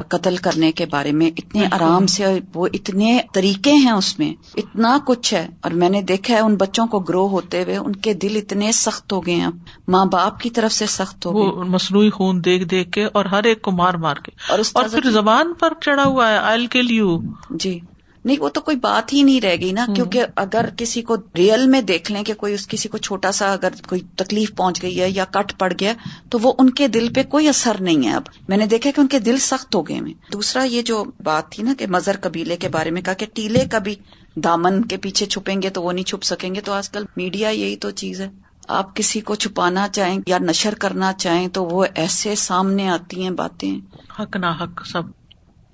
قتل کرنے کے بارے میں اتنے آرام سے وہ اتنے طریقے ہیں اس میں اتنا کچھ ہے۔ اور میں نے دیکھا ہے ان بچوں کو گرو ہوتے ہوئے ان کے دل اتنے سخت ہو گئے ہیں۔ ماں باپ کی طرف سے سخت ہو گئے۔ مصنوعی خون دیکھ دیکھ کے اور ہر ایک کو مار مار کے۔ اور پھر جی۔ زبان پر چڑھا ہوا ہے آئل کے لیے جی۔ نہیں وہ تو کوئی بات ہی نہیں رہ گئی نا کیونکہ اگر کسی کو ریئل میں دیکھ لیں کہ کوئی اس کسی کو چھوٹا سا اگر کوئی تکلیف پہنچ گئی ہے یا کٹ پڑ گیا تو وہ ان کے دل پہ کوئی اثر نہیں ہے اب۔ میں نے دیکھا کہ ان کے دل سخت ہو گئے میں دوسرا یہ جو بات تھی نا کہ مزر قبیلے کے بارے میں کہا کہ ٹیلے کبھی دامن کے پیچھے چھپیں گے تو وہ نہیں چھپ سکیں گے۔ تو آج کل میڈیا یہی تو چیز ہے۔ آپ کسی کو چھپانا چاہیں یا نشر کرنا چاہیں تو وہ ایسے سامنے آتی ہیں باتیں۔ حق نہ حق سب۔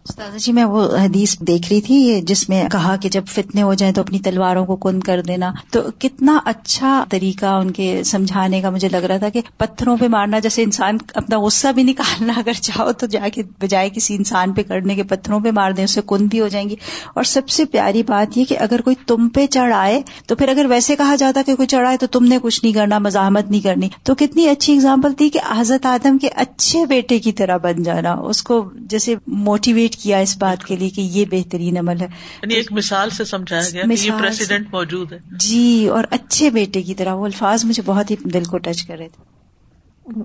استاد جی میں وہ حدیث دیکھ رہی تھی، جس میں کہا کہ جب فتنے ہو جائیں تو اپنی تلواروں کو کن کر دینا۔ تو کتنا اچھا طریقہ ان کے سمجھانے کا مجھے لگ رہا تھا کہ پتھروں پہ مارنا، جیسے انسان اپنا غصہ بھی نکالنا، اگر چاہو تو جا کے بجائے کسی انسان پہ کرنے کے پتھروں پہ مار دیں اسے کن بھی ہو جائیں گی۔ اور سب سے پیاری بات یہ کہ اگر کوئی تم پہ چڑھ آئے تو پھر اگر ویسے کہا جاتا کہ کوئی چڑھائے تو تم نے کچھ نہیں کرنا، مزاحمت نہیں کرنی۔ تو کتنی اچھی اگزامپل تھی کہ حضرت آدم کے اچھے بیٹے کی طرح بن جانا، اس کو جیسے موٹیویٹ کیا اس بات کے لیے کہ یہ بہترین عمل ہے؟ یعنی ایک مثال سے سمجھایا گیا کہ یہ پریسیڈنٹ موجود ہے۔ جی اور اچھے بیٹے کی طرح وہ الفاظ مجھے بہت ہی دل کو ٹچ کر رہے تھے۔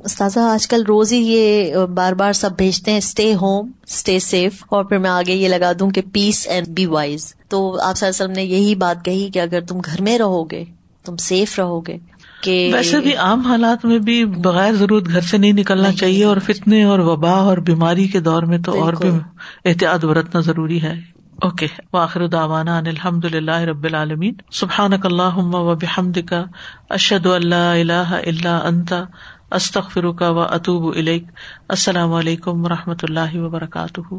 استاذہ آج کل روز ہی یہ بار بار سب بھیجتے ہیں اسٹے ہوم اسٹے سیف اور پھر میں آگے یہ لگا دوں کہ پیس اینڈ بی وائز تو آپ صلی اللہ علیہ وسلم نے یہی بات کہی کہ اگر تم گھر میں رہو گے تم سیف رہو گے کہ ویسے بھی عام حالات میں بھی بغیر ضرورت گھر سے نہیں نکلنا چاہیے اور فتنے اور وبا اور بیماری کے دور میں تو اور بھی احتیاط برتنا ضروری ہے۔ اوکے واخر داوانا ان الحمد للہ رب العالمین۔ سبحان اللہ و بحمد کا اشد اللہ اللہ اللہ انتا استخ فرقہ و اطوب السلام علیکم و رحمۃ اللہ وبرکاتہ۔